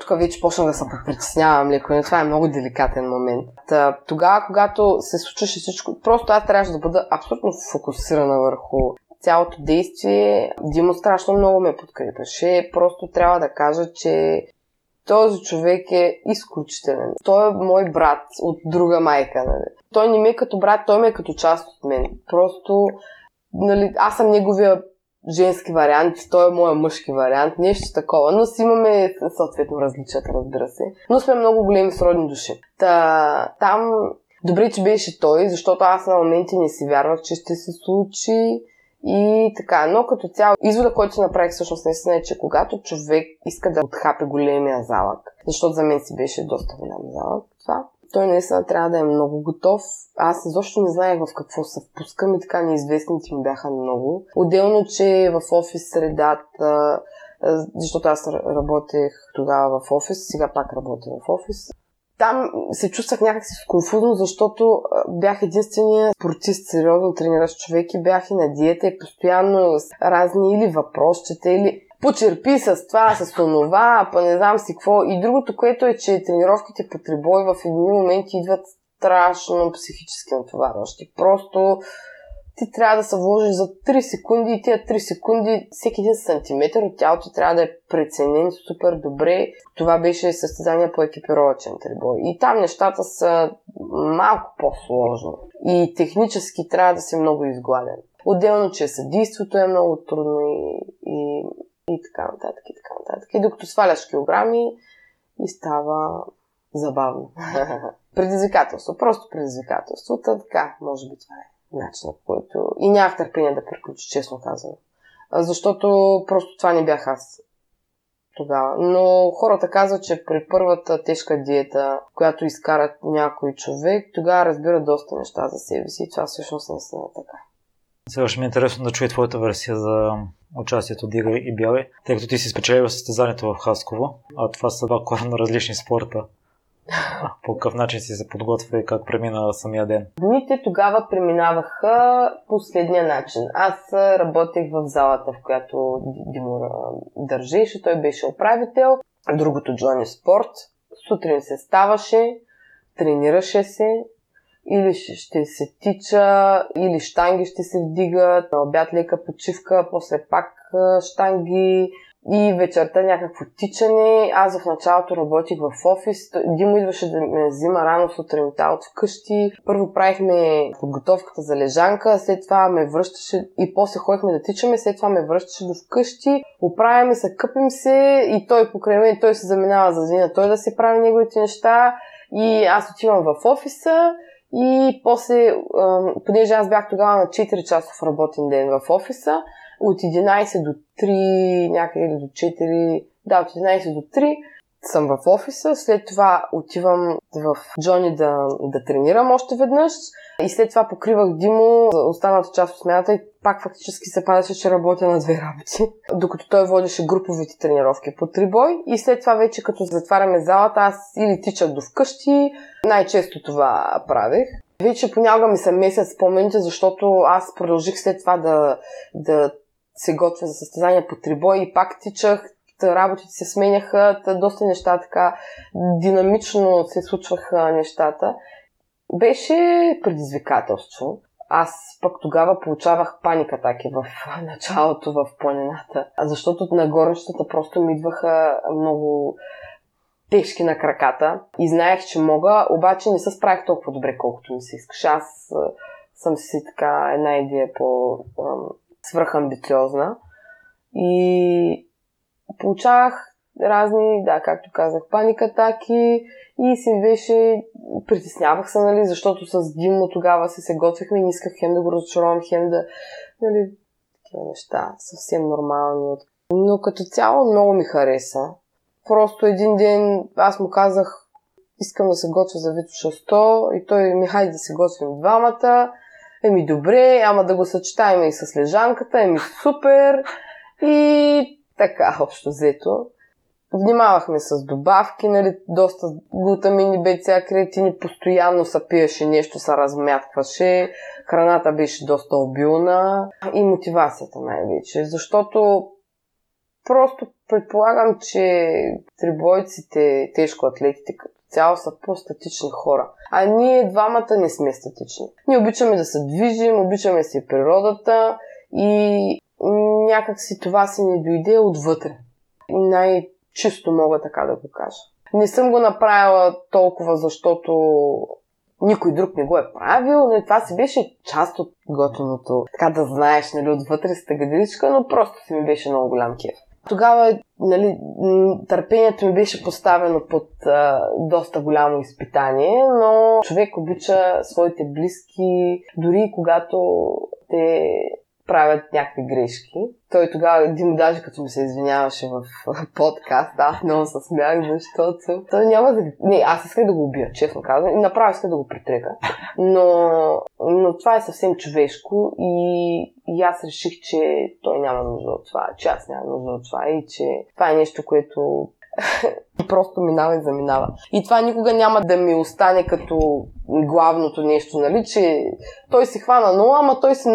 тук, вече почна да се притеснявам леко, но това е много деликатен момент. Та, тогава, когато се случваше всичко, просто аз трябваше да бъда абсолютно фокусирана върху цялото действие. Димо страшно много ме подкрепяше. Просто трябва да кажа, че този човек е изключителен. Той е мой брат от друга майка. Нали. Той не ми е като брат, той ми е като част от мен. Просто нали, аз съм неговия женски вариант, той е моя мъжки вариант, нещо такова, но си имаме съответно различията, разбира се. Но сме много големи сродни души. Та, там добре, че беше той, защото аз на моменти не си вярвах, че ще се случи. И така, но като цяло, извода, който си направих всъщност наистина е, че когато човек иска да отхапе големия залък, защото за мен си беше доста голям залък това, той наистина трябва да е много готов. Аз изобщо не знаех в какво се впускам и така неизвестните ми бяха много. Отделно, че в офис средата, защото аз работех тогава в офис, сега пак работя в офис там се чувствах някакси сконфузно, защото бях единствения спортист, сериозно трениращ човек и бях и на диета и постоянно разни или въпросчета, или почерпи с това, с онова, па не знам си какво. И другото, което е, че тренировките по трибой в едни моменти идват страшно психически натоварващи. Просто ти трябва да се вложиш за 3 секунди и тия 3 секунди, всеки един сантиметър от тялото трябва да е преценен супер добре. Това беше състезание по екипировачен трибой. И там нещата са малко по-сложно. И технически трябва да си много изгладен. Отделно, че съдейството е много трудно и, и, и така нататък, и така нататък. И докато сваляш килограми, и става забавно. [LAUGHS] предизвикателство, просто предизвикателство. Та така, може би това е начина, по който... И нямах търпение да приключи, честно казвам. Защото просто това не бях аз тогава. Но хората казват, че при първата тежка диета, която изкарат някой човек, тогава разбира доста неща за себе си и това всъщност не е така. Сега ще ми е интересно да чуя твоята версия за участието Дига и Бяли, тъй като ти си спечелил състезанието в Хасково, а това са два коренно различни спорта. По какъв начин си се подготвя и как премина самия ден? Дните тогава преминаваха последния начин. Аз работех в залата, в която Димур държеше. Той беше управител. Другото Джони Спорт. Сутрин се ставаше, тренираше се, или ще се тича, или штанги ще се вдигат, на обяд лека почивка, после пак штанги, и вечерта някакво тичане. Аз в началото работих в офис. Димо идваше да ме взима рано сутринта от вкъщи. Първо правихме подготовката за лежанка, след това ме връщаше и после ходихме да тичаме, след това ме връщаше до вкъщи. Оправяме се, къпим се и той покрай мен, той се заминава за деня, той да си прави неговите неща и аз отивам в офиса и после, понеже аз бях тогава на 4 часов работен ден в офиса, от 11 до 3, някъде до 4, да, от 11 до 3 съм в офиса, след това отивам в Джони да, да тренирам още веднъж и след това покривах Димо останалата част от смяната и пак фактически се падаше, че работя на две работи, [LAUGHS] докато той водеше груповите тренировки по трибой и след това вече като затваряме залата, аз или тичах до вкъщи, най-често това правех. Вече понякога ми се месят спомените, защото аз продължих след това да, да се готвя за състезания по трибой и пак тичах, работите се сменяха, доста неща така динамично се случваха нещата. Беше предизвикателство. Аз пък тогава получавах паник атаки в [LAUGHS] началото в планината, защото на горнищата просто ми идваха много тежки на краката и знаех, че мога, обаче не се справих толкова добре, колкото ми се искаше. Аз съм си така една идея по свръхамбициозна и получавах разни, да, както казах, паникатаки и си беше, притеснявах се, нали, защото с Димо тогава се се готвихме и не исках хем да го разочаровам, хем да, нали, такива неща, съвсем нормални. Но като цяло много ми хареса. Просто един ден аз му казах, искам да се готвя за Вито 100 и той ми хайде да се готвим двамата. Еми добре, ама да го съчетаем и с лежанката, еми супер. И така, общо взето. Внимавахме с добавки, нали, доста глутамини, БЦА, креатини, постоянно се пиеше нещо, се размяткваше, храната беше доста обилна и мотивацията най-вече, защото просто предполагам, че трибойците, тежкоатлетите като цяло са по-статични хора. А ние двамата не сме статични. Ние обичаме да се движим, обичаме си природата и някак си това си не дойде отвътре. Най-чисто мога така да го кажа. Не съм го направила толкова, защото никой друг не го е правил, но това си беше част от готиното. Така да знаеш, нали, отвътре сте гаделичка, но просто си ми беше много голям кеф. Тогава нали, търпението ми беше поставено под а, доста голямо изпитание, но човек обича своите близки, дори когато те правят някакви грешки. Той тогава, един даже като ми се извиняваше в [LAUGHS] подкаст, аз много се смях, защото той няма да... Не, аз исках да го убия, честно казвам, и направо исках да го притрека. Но, но това е съвсем човешко и, и аз реших, че той няма нужда от това, че аз нямам нужда от това и че това е нещо, което [LAUGHS] просто минава и заминава. И това никога няма да ми остане като главното нещо, нали, че той си хвана нула, ама той си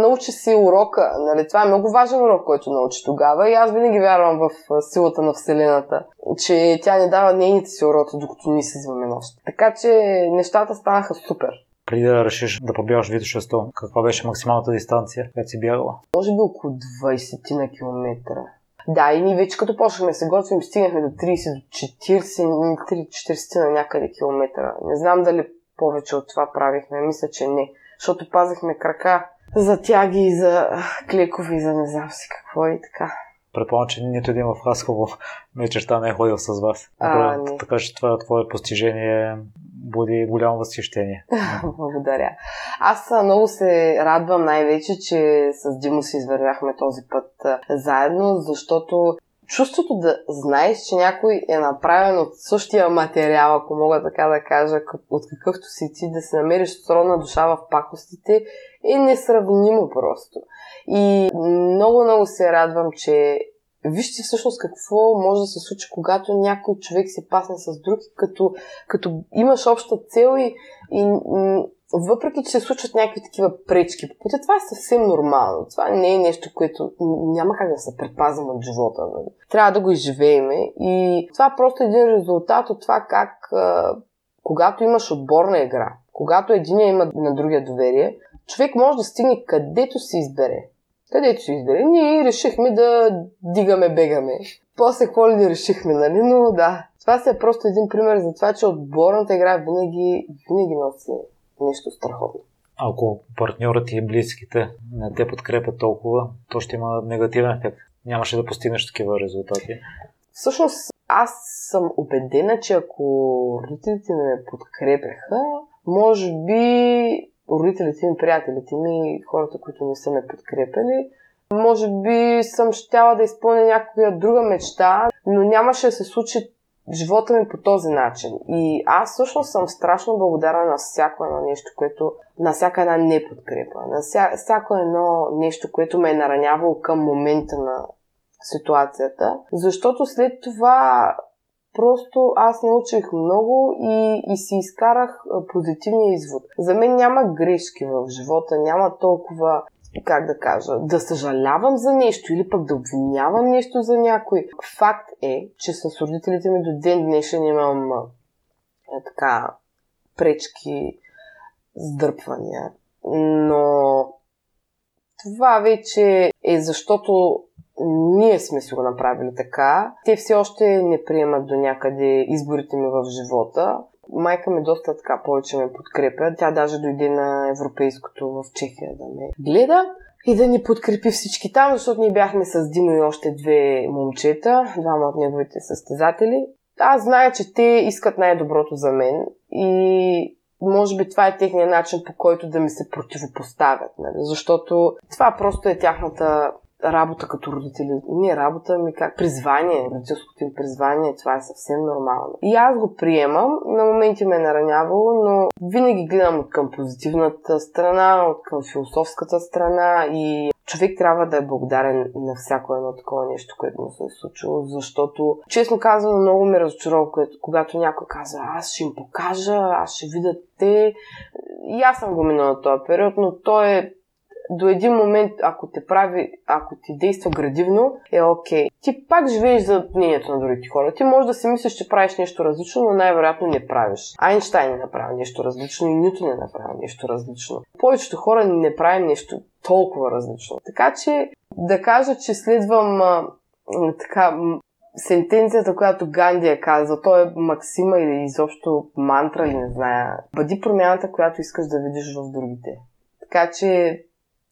научи си урока. Нали, това е много важен урок, който научи тогава и аз винаги вярвам в силата на Вселената, че тя не дава нейните си уроци, докато ни се изваме нощ. Така че нещата станаха супер. Преди да решиш да побягаш Вито 600, каква беше максималната дистанция, която си бягала? Може би около 20 на километра. Да, и ние вече като почнахме да се готвим, стигнахме до 30, до 40, 40 на някъде километра. Не знам дали повече от това правихме. Мисля, че не. Защото пазихме крака за тяги, за клекови, за не знам си какво и така. Предполагам, че нито един в Хасково вечерта не е ходил с вас. А, не. Така че това твое постижение буди голямо възхищение. [LAUGHS] Благодаря. Аз много се радвам най-вече, че с Димо си извървяхме този път заедно, защото чувството да знаеш, че някой е направен от същия материал, ако мога така да кажа, от какъвто си ти, да се намериш сродна душа в пакостите, е несравнимо просто. И много, много се радвам, че вижте всъщност какво може да се случи, когато някой човек се пасне с друг, като, като имаш обща цел и, и въпреки, че се случват някакви такива пречки по пътя, това е съвсем нормално. Това не е нещо, което няма как да се предпазим от живота. Нали? Трябва да го изживеем. И това е просто един резултат от това как, когато имаш отборна игра, когато един има на другия доверие, човек може да стигне където си избере. Където си издали. Ние решихме да дигаме, бегаме. После ли решихме, нали? Но да, това си е просто един пример за това, че отборната игра винаги, винаги носи нещо страхотно. Ако партньорът и близките не те подкрепят толкова, то ще има негативен ефект. Нямаше да постигнеш такива резултати. Всъщност, аз съм убедена, че ако родителите ме подкрепяха, може би родителите ми, приятелите ми, хората, които не са ме подкрепили, може би съм щяла да изпълня някоя друга мечта, но нямаше да се случи живота ми по този начин. И аз всъщност съм страшно благодарна на всяко едно нещо, което, на всяка една неподкрепа, на вся, всяко едно нещо, което ме е наранявало към момента на ситуацията, защото след това просто аз научих много и, и си изкарах позитивния извод. За мен няма грешки в живота, няма толкова как да кажа, да съжалявам за нещо или пък да обвинявам нещо за някой. Факт е, че с родителите ми до ден днешен имам е, така пречки, сдърпвания. Но това вече е защото ние сме си го направили така. Те все още не приемат до някъде изборите ми в живота. Майка ми доста така повече ме подкрепя. Тя даже дойде на европейското в Чехия да ме гледа и да ни подкрепи всички там, защото ние бяхме с Димо и още две момчета, двама от неговите състезатели. Аз зная, че те искат най-доброто за мен и може би това е техният начин по който да ми се противопоставят, нали? защото това просто е тяхната работа като родители. Не работа, ми как призвание, родителското им призвание, това е съвсем нормално. И аз го приемам, на моменти ме е наранявало, но винаги гледам към позитивната страна, към философската страна и човек трябва да е благодарен на всяко едно такова нещо, което му се е случило, защото, честно казано, много ме разочарова, когато някой казва, аз ще им покажа, аз ще видя те. И аз съм го минала този период, но той е до един момент, ако те прави, ако ти действа градивно, е окей. Okay. Ти пак живееш за мнението на другите хора. Ти можеш да си мислиш, че правиш нещо различно, но най-вероятно не правиш. Айнштайн не направи нещо различно и Нютон не направи нещо различно. Повечето хора не правим нещо толкова различно. Така че да кажа, че следвам а, така сентенцията, която Ганди е казал, то е максима или изобщо мантра или не зная. Бъди промяната, която искаш да видиш в другите. Така че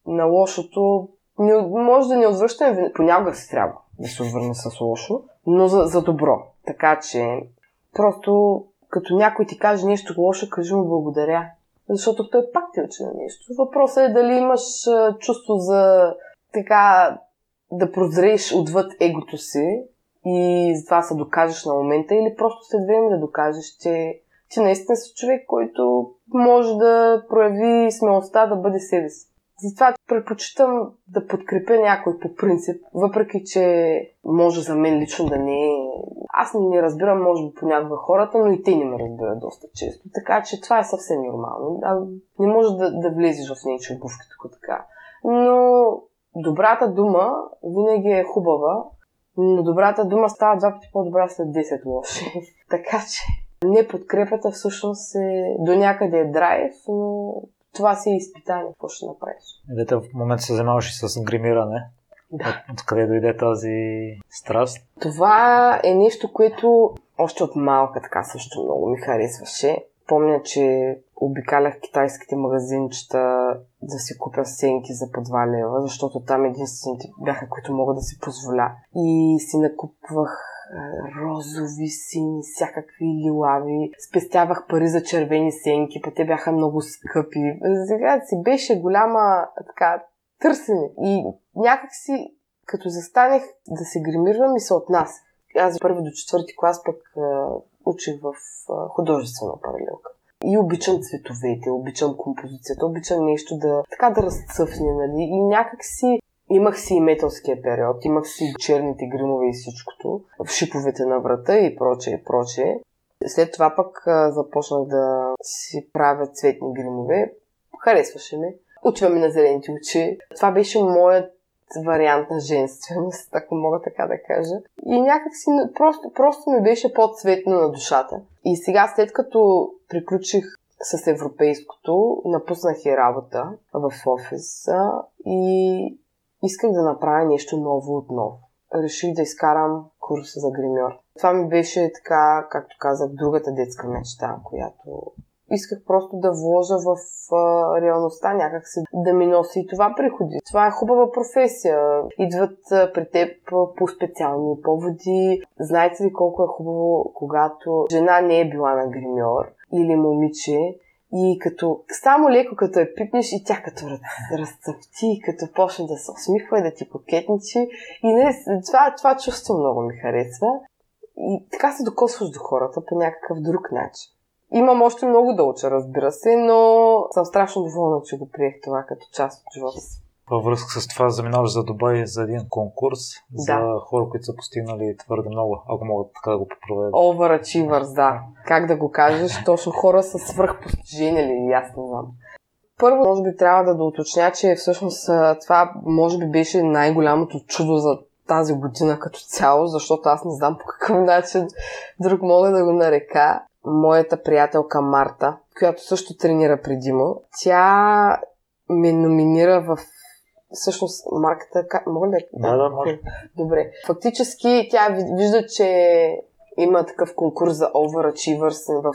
на лошото не, може да не отвръщаме, понякога се трябва да се отвърне с лошо, но за, за добро. Така че просто като някой ти каже нещо лошо, кажи му благодаря. Защото той пак ти учи на нещо. Въпросът е дали имаш чувство за така да прозрееш отвъд егото си и за това се докажеш на момента или просто след време да докажеш, че, че наистина си човек, който може да прояви смелостта да бъде себе си. Затова предпочитам да подкрепя някой по принцип, въпреки че може за мен лично да не е. Аз не разбирам, може би, понякога хората, но и те не ме разбират доста често. Така че това е съвсем нормално. А не може да, да влезеш в нечи обувки тук така. Но добрата дума винаги е хубава, но добрата дума става два пъти по-добра след 10 лоши. [LAUGHS] така че не подкрепата всъщност е до някъде е драйв, но това си е изпитание, какво ще направиш. Дете в момента се занимаваш и с гримиране. Да. Откъде дойде тази страст? Това е нещо, което още от малка така също много ми харесваше. Помня, че обикалях китайските магазинчета да си купя сенки за по 2 лева, защото там единствените бяха, които мога да си позволя. И си накупвах розови, сини, всякакви лилави. Спестявах пари за червени сенки, па те бяха много скъпи. Сега си беше голяма така търсене. И някак си, като застанех да се гримирам и се отнасях. Аз първи до четвърти клас пък учих в художествена паралелка. И обичам цветовете, обичам композицията, обичам нещо да така да разцъфне, нали? И някак си Имах си и металския период, имах си черните гримове и всичкото, в шиповете на врата и прочее, и прочее. След това пък а, започнах да си правя цветни гримове. Харесваше ме. Учваме на зелените очи. Това беше моят вариант на женственост, [LAUGHS] ако мога така да кажа. И някак си просто, просто ми беше по-цветно на душата. И сега, след като приключих с европейското, напуснах и работа в офиса и исках да направя нещо ново отново. Реших да изкарам курс за гримьор. Това ми беше така, както казах, другата детска мечта, която исках просто да вложа в а, реалността някак се да ми носи и това приходи. Това е хубава професия. Идват а, при теб по специални поводи. Знаете ли колко е хубаво, когато жена не е била на гримьор или момиче и като само леко като е пипнеш и тя като разцъфти, като почне да се усмихва и да ти кокетничи. И не, това, това чувство много ми харесва. И така се докосваш до хората по някакъв друг начин. Имам още много да уча, разбира се, но съм страшно доволна, че го приех това като част от живота си. Във връзка с това заминаваш за Дубай за един конкурс да. за хора, които са постигнали твърде много, ако могат така да го поправят. Overachievers, да. Как да го кажеш? Точно хора с свръхпостижения ли? Аз не знам. Първо, може би трябва да доуточня, че всъщност това може би беше най-голямото чудо за тази година като цяло, защото аз не знам по какъв начин друг мога да го нарека моята приятелка Марта, която също тренира предимо, тя ме номинира в всъщност марката... Мога ли да? Да, може. Добре. Фактически тя вижда, че има такъв конкурс за Overachievers в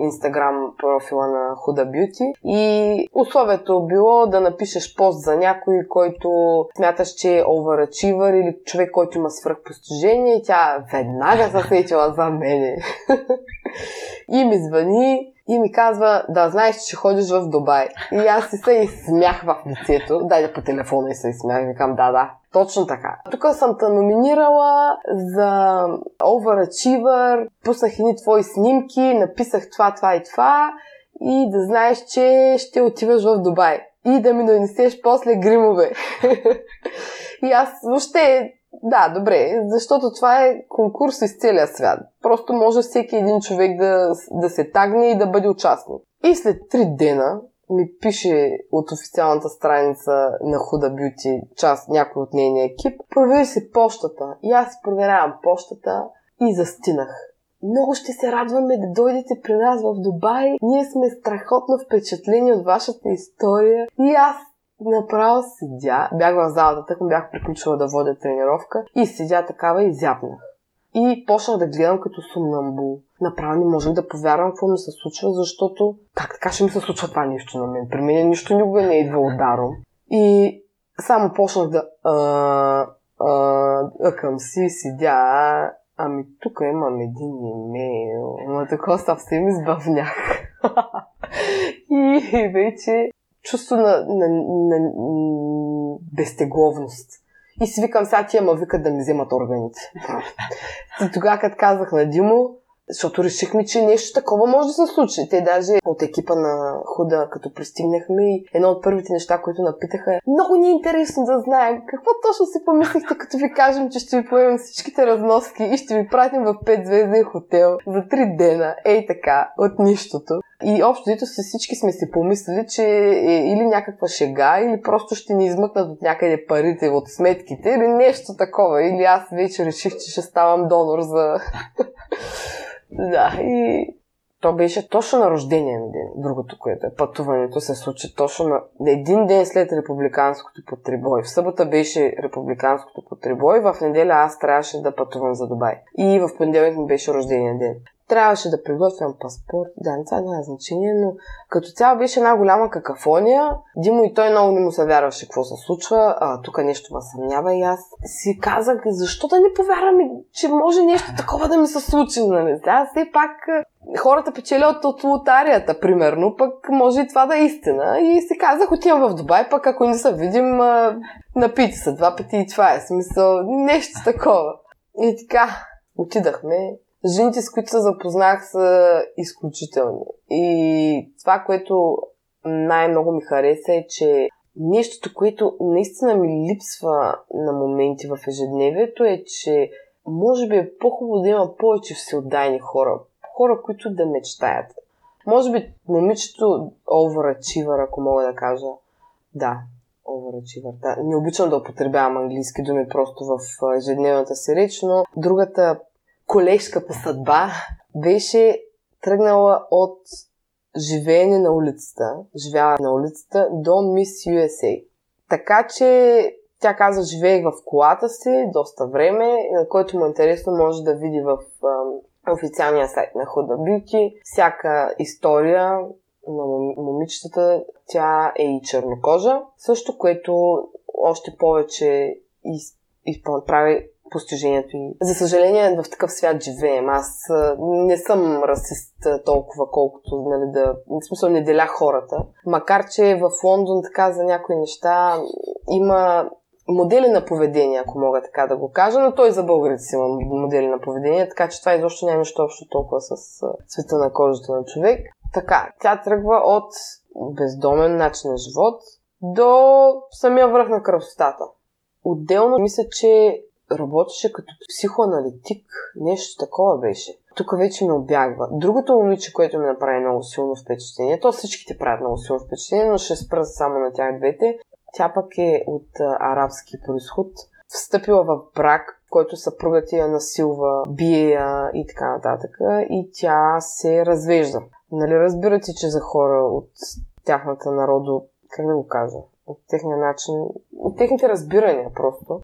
Instagram профила на Huda Beauty и условието било да напишеш пост за някой, който смяташ, че е Overachiever или човек, който има свръхпостижение и тя веднага се сетила за мене. [LAUGHS] и ми звъни и ми казва, да, знаеш, че ходиш в Дубай. И аз си се изсмях в лицето. Дай по телефона и се изсмях. Викам, да, да, точно така. Тук съм те номинирала за Overachiever, пуснах едни твои снимки, написах това, това и това и да знаеш, че ще отиваш в Дубай. И да ми донесеш после гримове. [LAUGHS] и аз въобще да, добре, защото това е конкурс из целия свят. Просто може всеки един човек да, да се тагне и да бъде участник. И след три дена ми пише от официалната страница на Худа Бюти част, някой от нейния екип, провери се почтата. И аз проверявам почтата и застинах. Много ще се радваме да дойдете при нас в Дубай. Ние сме страхотно впечатлени от вашата история. И аз направо седя, бях в залата, тък бях приключила да водя тренировка и седя такава и зяпнах. И почнах да гледам като сумнамбул. Направо не можех да повярвам какво ми се случва, защото как така ще ми се случва това нещо на мен? При мен нищо никога не е идва даром. И само почнах да а, а,ъкам си, седя, ами тук имам един имейл, но такова съвсем избавнях. [LAUGHS] и вече чувство на, на, на, на безтегловност. И си викам, сега тия ма викат да ми вземат органите. [LAUGHS] Тогава, като казах на Димо, защото решихме, че нещо такова може да се случи. Те даже от екипа на Худа, като пристигнахме, едно от първите неща, които напитаха е много ни е интересно да знаем какво точно си помислихте, като ви кажем, че ще ви поемем всичките разноски и ще ви пратим в 5-звезден хотел за 3 дена. Ей така, от нищото. И общо дето си всички сме си помислили, че е или някаква шега, или просто ще ни измъкнат от някъде парите от сметките, или нещо такова. Или аз вече реших, че ще ставам донор за [LAUGHS] да, и то беше точно на рождения ден. Другото, което е пътуването се случи точно на един ден след републиканското потребой. В събота беше републиканското потребой, в неделя аз трябваше да пътувам за Дубай. И в понеделник ми беше рождения ден. Трябваше да приготвям паспорт. Да, това няма значение, но като цяло беше една голяма какафония. Димо и той много не му се вярваше какво се случва. Тук нещо ме съмнява и аз си казах, защо да не повярвам, че може нещо такова да ми се случи. Нали? Аз все пак хората печелят от лотарията, примерно, пък може и това да е истина. И си казах, отивам в Дубай, пък ако не се видим, напити се два пъти и това е смисъл. Нещо такова. И така, отидахме жените, с които се запознах, са изключителни. И това, което най-много ми хареса е, че нещото, което наистина ми липсва на моменти в ежедневието е, че може би е по-хубаво да има повече всеотдайни хора. Хора, които да мечтаят. Може би момичето overachiever, ако мога да кажа. Да, overachiever. Да. Не обичам да употребявам английски думи просто в ежедневната си реч, но другата колежка по съдба беше тръгнала от живеене на улицата, живява на улицата, до Мис USA. Така че Тя каза, живеех в колата си доста време, на който му е интересно може да види в официалния сайт на Худа Бюти всяка история на момичетата. Тя е и чернокожа, също което още повече из, постижението и. За съжаление, в такъв свят живеем. Аз не съм расист толкова, колкото нали, да... В смисъл не деля хората. Макар, че в Лондон така за някои неща има модели на поведение, ако мога така да го кажа, но той за българите си има модели на поведение, така че това изобщо няма нищо общо толкова с цвета на кожата на човек. Така, тя тръгва от бездомен начин на живот до самия връх на красотата. Отделно мисля, че работеше като психоаналитик, нещо такова беше. Тук вече ме обягва. Другото момиче, което ми направи много силно впечатление, то всичките правят много силно впечатление, но ще спра само на тях двете. Тя пък е от арабски происход, встъпила в брак, който съпругът я насилва, бие я и така нататък. И тя се развежда. Нали разбирате, че за хора от тяхната народо, как да го кажа, от техния начин, от техните разбирания просто,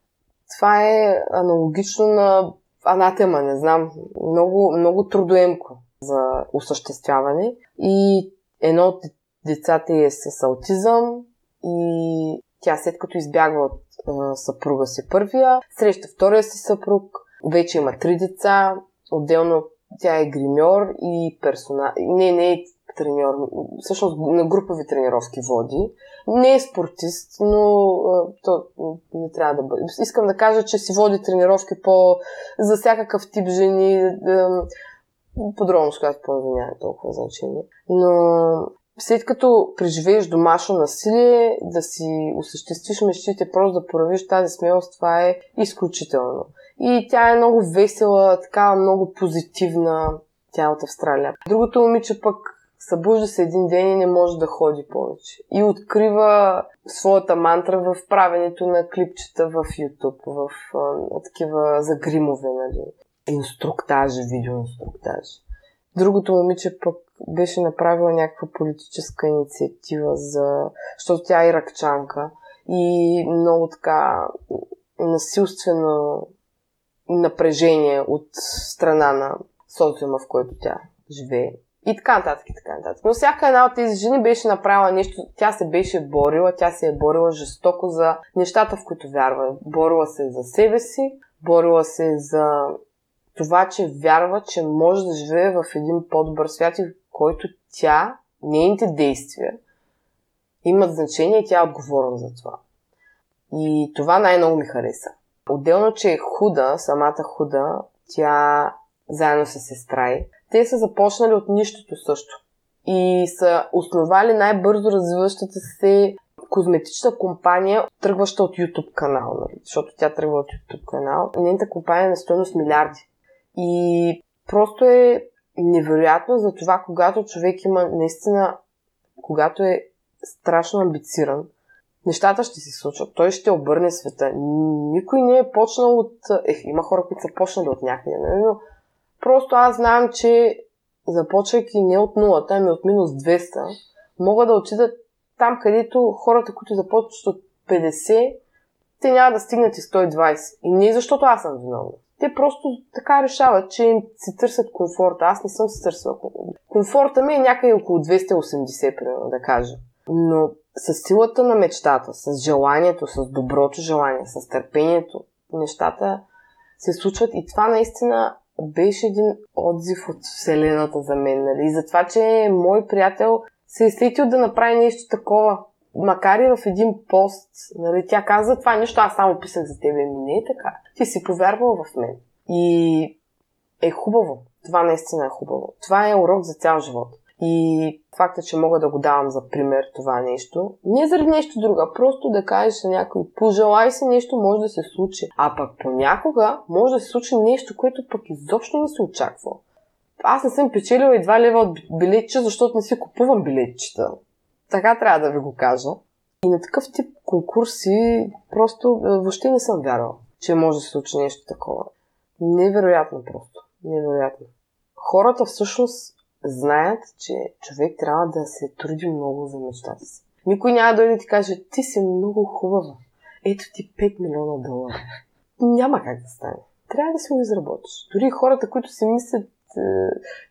това е аналогично на анатема, не знам, много, много трудоемко за осъществяване. И едно от децата е с аутизъм и тя след като избягва от а, съпруга си първия, среща втория си съпруг, вече има три деца, отделно тя е гримьор и персонал. Не, не е треньор, всъщност на групови тренировки води. Не е спортист, но а, то не трябва да бъде. Искам да кажа, че си води тренировки по, за всякакъв тип жени. Да, подробно с която по няма толкова значение. Но след като преживееш домашно насилие, да си осъществиш мечтите, просто да проявиш тази смелост, това е изключително. И тя е много весела, такава много позитивна, тя е от Австралия. Другото момиче пък събужда се един ден и не може да ходи повече. И открива своята мантра в правенето на клипчета в YouTube, в а, такива загримове, нали? Инструктажи, видеоинструктажи. Другото момиче пък беше направила някаква политическа инициатива за... Защото тя е иракчанка и много така насилствено напрежение от страна на социума, в който тя живее. И така нататък, и така нататък. Но всяка една от тези жени беше направила нещо, тя се беше борила, тя се е борила жестоко за нещата, в които вярва. Борила се за себе си, борила се за това, че вярва, че може да живее в един по-добър свят в който тя, нейните действия имат значение и тя е отговорна за това. И това най-много ми хареса. Отделно, че е худа, самата худа, тя заедно с сестра те са започнали от нищото също. И са основали най-бързо развиващата се козметична компания, тръгваща от YouTube канал, нали? защото тя тръгва от YouTube канал. Нейната компания е на стоеност милиарди. И просто е невероятно за това, когато човек има наистина, когато е страшно амбициран, нещата ще се случат. Той ще обърне света. Никой не е почнал от... Ех, има хора, които са почнали от някъде, нали? но Просто аз знам, че започвайки не от нулата, ами от минус 200, мога да отидат там, където хората, които започват от 50, те няма да стигнат и 120. И не защото аз съм виновна. Те просто така решават, че си търсят комфорта. Аз не съм си търсила комфорта. ми е някъде около 280, примерно, да кажа. Но с силата на мечтата, с желанието, с доброто желание, с търпението, нещата се случват и това наистина беше един отзив от Вселената за мен. Нали? За това, че мой приятел се е сетил да направи нещо такова. Макар и в един пост, нали, тя каза това нещо, аз само писах за тебе. Ми не е така. Ти си повярвал в мен. И е хубаво. Това наистина е хубаво. Това е урок за цял живот. И факта, че мога да го давам за пример това нещо, не заради нещо друго, просто да кажеш на някой, пожелай се нещо, може да се случи. А пък понякога може да се случи нещо, което пък изобщо не се очаква. Аз не съм печелила и два лева от билетче, защото не си купувам билетчета. Така трябва да ви го кажа. И на такъв тип конкурси просто е, въобще не съм вярвала, че може да се случи нещо такова. Невероятно просто. Невероятно. Хората всъщност знаят, че човек трябва да се труди много за мечтата си. Никой няма да дойде и ти каже, ти си много хубава. ето ти 5 милиона долара. Няма как да стане. Трябва да си го изработиш. Дори хората, които си мислят, е,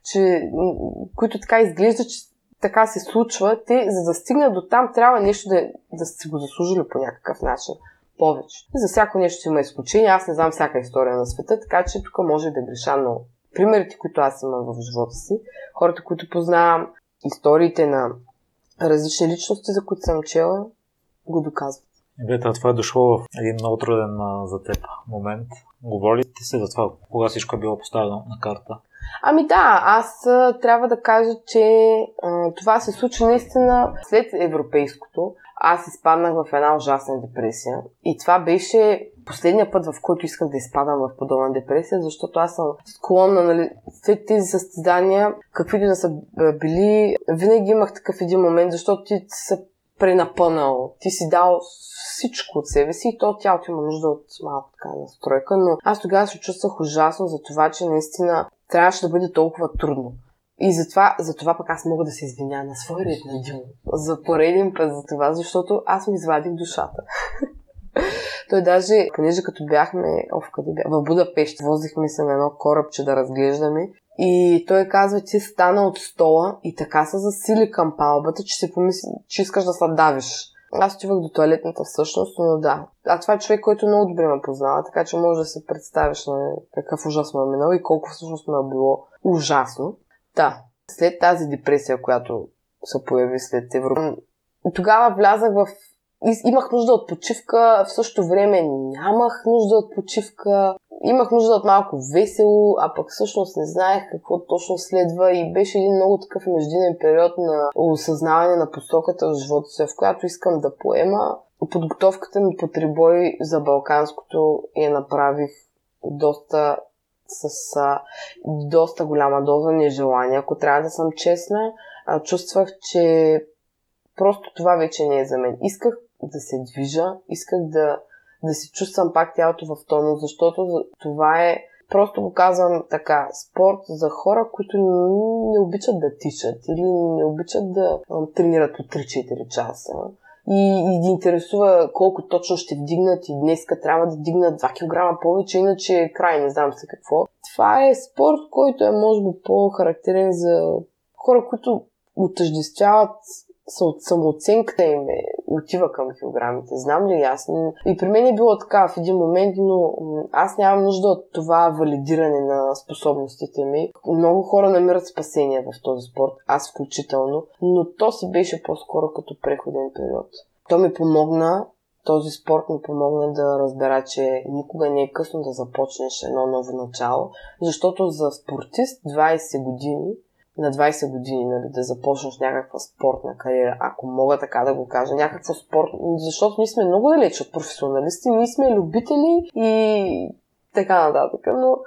че, които така изглеждат, че така се случва, те, за да стигнат до там, трябва нещо да, да си го заслужили по някакъв начин. Повече. За всяко нещо има изключение. Аз не знам всяка история на света, така че тук може да греша много. Примерите, които аз имам в живота си, хората, които познавам, историите на различни личности, за които съм чела, го доказват. Вета, това е дошло в един много труден за теб момент. Говори ти се за това, кога всичко е било поставено на карта? Ами да, аз а, трябва да кажа, че а, това се случи наистина след европейското. Аз изпаднах в една ужасна депресия. И това беше последния път, в който исках да изпадам в подобна депресия, защото аз съм склонна, нали, след тези състезания, каквито да са били, винаги имах такъв един момент, защото ти се пренапънал, ти си дал всичко от себе си и то тялото има нужда от малко така настройка, но аз тогава се чувствах ужасно за това, че наистина трябваше да бъде толкова трудно. И затова, затова пък аз мога да се извиня на свой ред на Дюн. За пореден път за това, защото аз ми извадих душата. [LAUGHS] Той даже, понеже като бяхме, о, къде бях? В Будапешт, возихме се на едно корабче да разглеждаме. И той казва, че стана от стола и така се засили към палбата, че си помисли, че искаш да се давиш. Аз отивах до туалетната всъщност, но да. А това е човек, който много добре ме познава, така че може да се представиш на какъв ужас ме е минал и колко всъщност ме е било ужасно. Да, след тази депресия, която се появи след Европа, тогава влязах в имах нужда от почивка, в същото време нямах нужда от почивка, имах нужда от малко весело, а пък всъщност не знаех какво точно следва и беше един много такъв междинен период на осъзнаване на посоката в живота си, в която искам да поема. Подготовката ми по трибой за Балканското я направих доста с доста голяма доза нежелание, ако трябва да съм честна. Чувствах, че просто това вече не е за мен. Исках да се движа, исках да, да се чувствам пак тялото в тоно, защото това е, просто го казвам така, спорт за хора, които не обичат да тичат или не обичат да тренират по 3-4 часа и, и ги интересува колко точно ще вдигнат и днеска трябва да дигнат 2 кг повече, иначе е край, не знам се какво. Това е спорт, който е може би по-характерен за хора, които отъждествяват самооценката им е, отива към килограмите. Знам ли аз? И при мен е било така в един момент, но аз нямам нужда от това валидиране на способностите ми. Много хора намират спасение в този спорт, аз включително, но то си беше по-скоро като преходен период. То ми помогна този спорт ми помогна да разбера, че никога не е късно да започнеш едно ново начало, защото за спортист 20 години на 20 години нали, да започнеш някаква спортна кариера, ако мога така да го кажа, някаква спорт, защото ние сме много далеч от професионалисти, ние сме любители и така нататък, но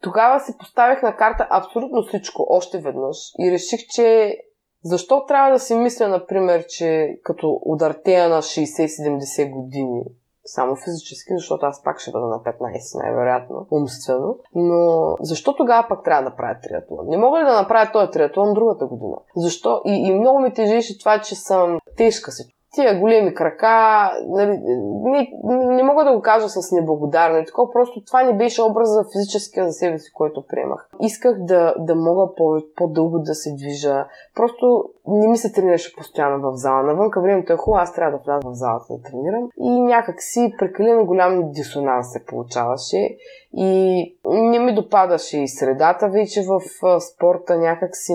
тогава си поставих на карта абсолютно всичко още веднъж и реших, че защо трябва да си мисля, например, че като удартея на 60-70 години само физически, защото аз пак ще бъда на 15, най-вероятно, умствено. Но защо тогава пък трябва да правя триатлон? Не мога ли да направя този триатлон другата година? Защо? И, и много ми тежеше това, че съм тежка се тия големи крака, нали, не, не мога да го кажа с неблагодарно и такова, просто това не беше образа физическия за себе си, който приемах. Исках да, да мога по, по-дълго да се движа. Просто не ми се тренираше постоянно в зала. Навънка времето е хубаво, аз трябва да вляза в залата да тренирам. И някак си прекалено голям дисонанс се получаваше. И не ми допадаше и средата вече в спорта, някак си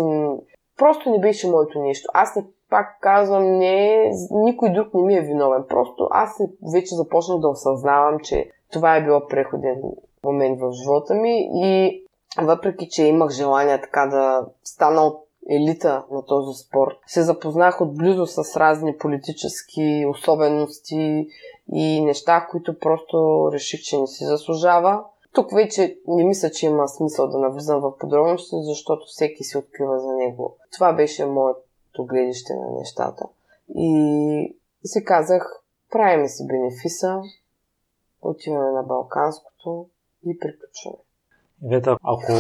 просто не беше моето нещо. Аз не пак казвам, не, никой друг не ми е виновен. Просто аз вече започнах да осъзнавам, че това е било преходен момент в живота ми и въпреки, че имах желание така да стана от елита на този спорт, се запознах отблизо с разни политически особености и неща, които просто реших, че не си заслужава. Тук вече не мисля, че има смисъл да навлизам в подробности, защото всеки си открива за него. Това беше моят моето гледище на нещата. И си казах, правиме си бенефиса, отиваме на Балканското и приключваме. Вета, ако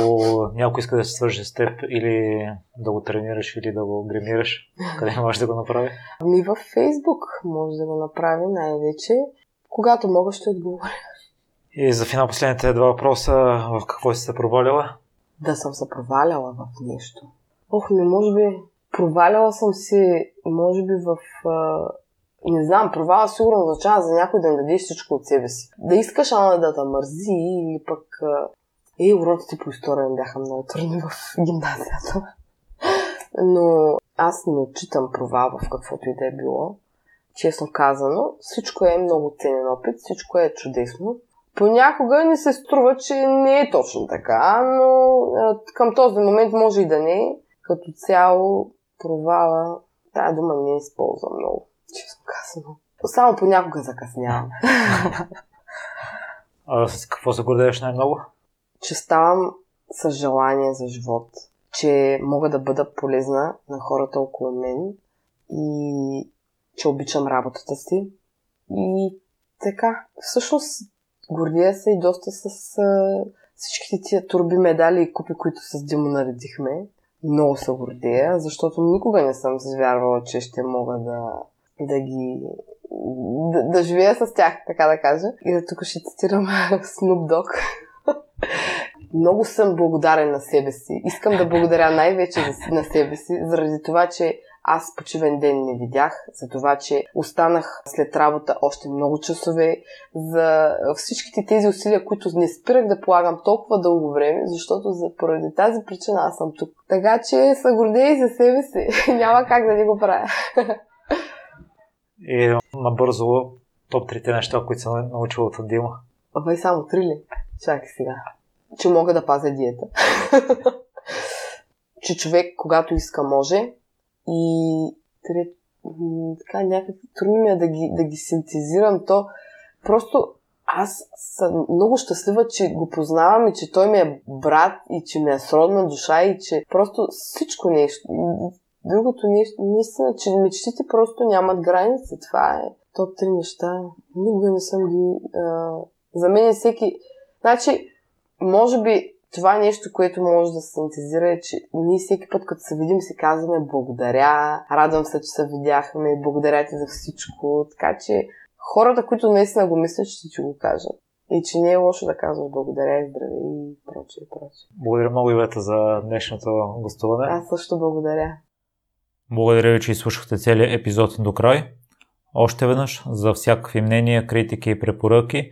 някой иска да се свърже с теб или да го тренираш или да го гримираш, къде можеш да го направи? Ами във Фейсбук може да го направи най-вече. Когато мога, ще отговоря. И за финал последните два въпроса, в какво си се провалила? Да съм се проваляла в нещо. Ох, ми, може би, проваляла съм си, може би в... А... Не знам, провала сигурно означава за някой да не дадеш всичко от себе си. Да искаш, ама да те мързи или пък... А... Е, уроците по история ми бяха много трудни в гимназията. Но аз не отчитам провал в каквото и да е било. Честно казано, всичко е много ценен опит, всичко е чудесно. Понякога ни се струва, че не е точно така, но към този момент може и да не е. Като цяло провала, тази дума не използвам много, честно казано. Само понякога закъснявам. А с какво се гордееш най-много? Че ставам с желание за живот. Че мога да бъда полезна на хората около мен и че обичам работата си. И така, всъщност гордия се и доста с а, всичките тия турби медали и купи, които с Димо наредихме. Много се гордея, защото никога не съм се че ще мога да, да ги да, да живея с тях, така да кажа. И да тук ще цитирам [LAUGHS] Snoop Dogg. Много съм благодарен на себе си. Искам да благодаря най-вече на себе си, заради това, че аз почивен ден не видях, за това, че останах след работа още много часове, за всичките тези усилия, които не спирах да полагам толкова дълго време, защото за, поради тази причина аз съм тук. Така че са гордеи за себе си. [LAUGHS] Няма как да не го правя. И набързо топ трите неща, които съм научила от Дима. Абе, само три ли? Чакай сега. Че мога да пазя диета. [LAUGHS] че човек, когато иска, може. И трет, така някак трудно ми е да ги, да ги синтезирам. То просто аз съм много щастлива, че го познавам и че той ми е брат и че ми е сродна душа и че просто всичко нещо. Другото нещо, наистина, че мечтите просто нямат граници. Това е топ три неща. Никога не съм ги... А... За мен е всеки... Значи, може би това нещо, което може да се синтезира е, че ние всеки път, като се видим, си казваме благодаря, радвам се, че се видяхме, благодаря ти за всичко. Така че хората, които наистина го мислят, ще ти го кажат. И че не е лошо да казваш благодаря и здраве и прочее, прочее. Благодаря много, Ивета, за днешното гостуване. Аз също благодаря. Благодаря ви, че изслушахте целият епизод до край. Още веднъж, за всякакви мнения, критики и препоръки,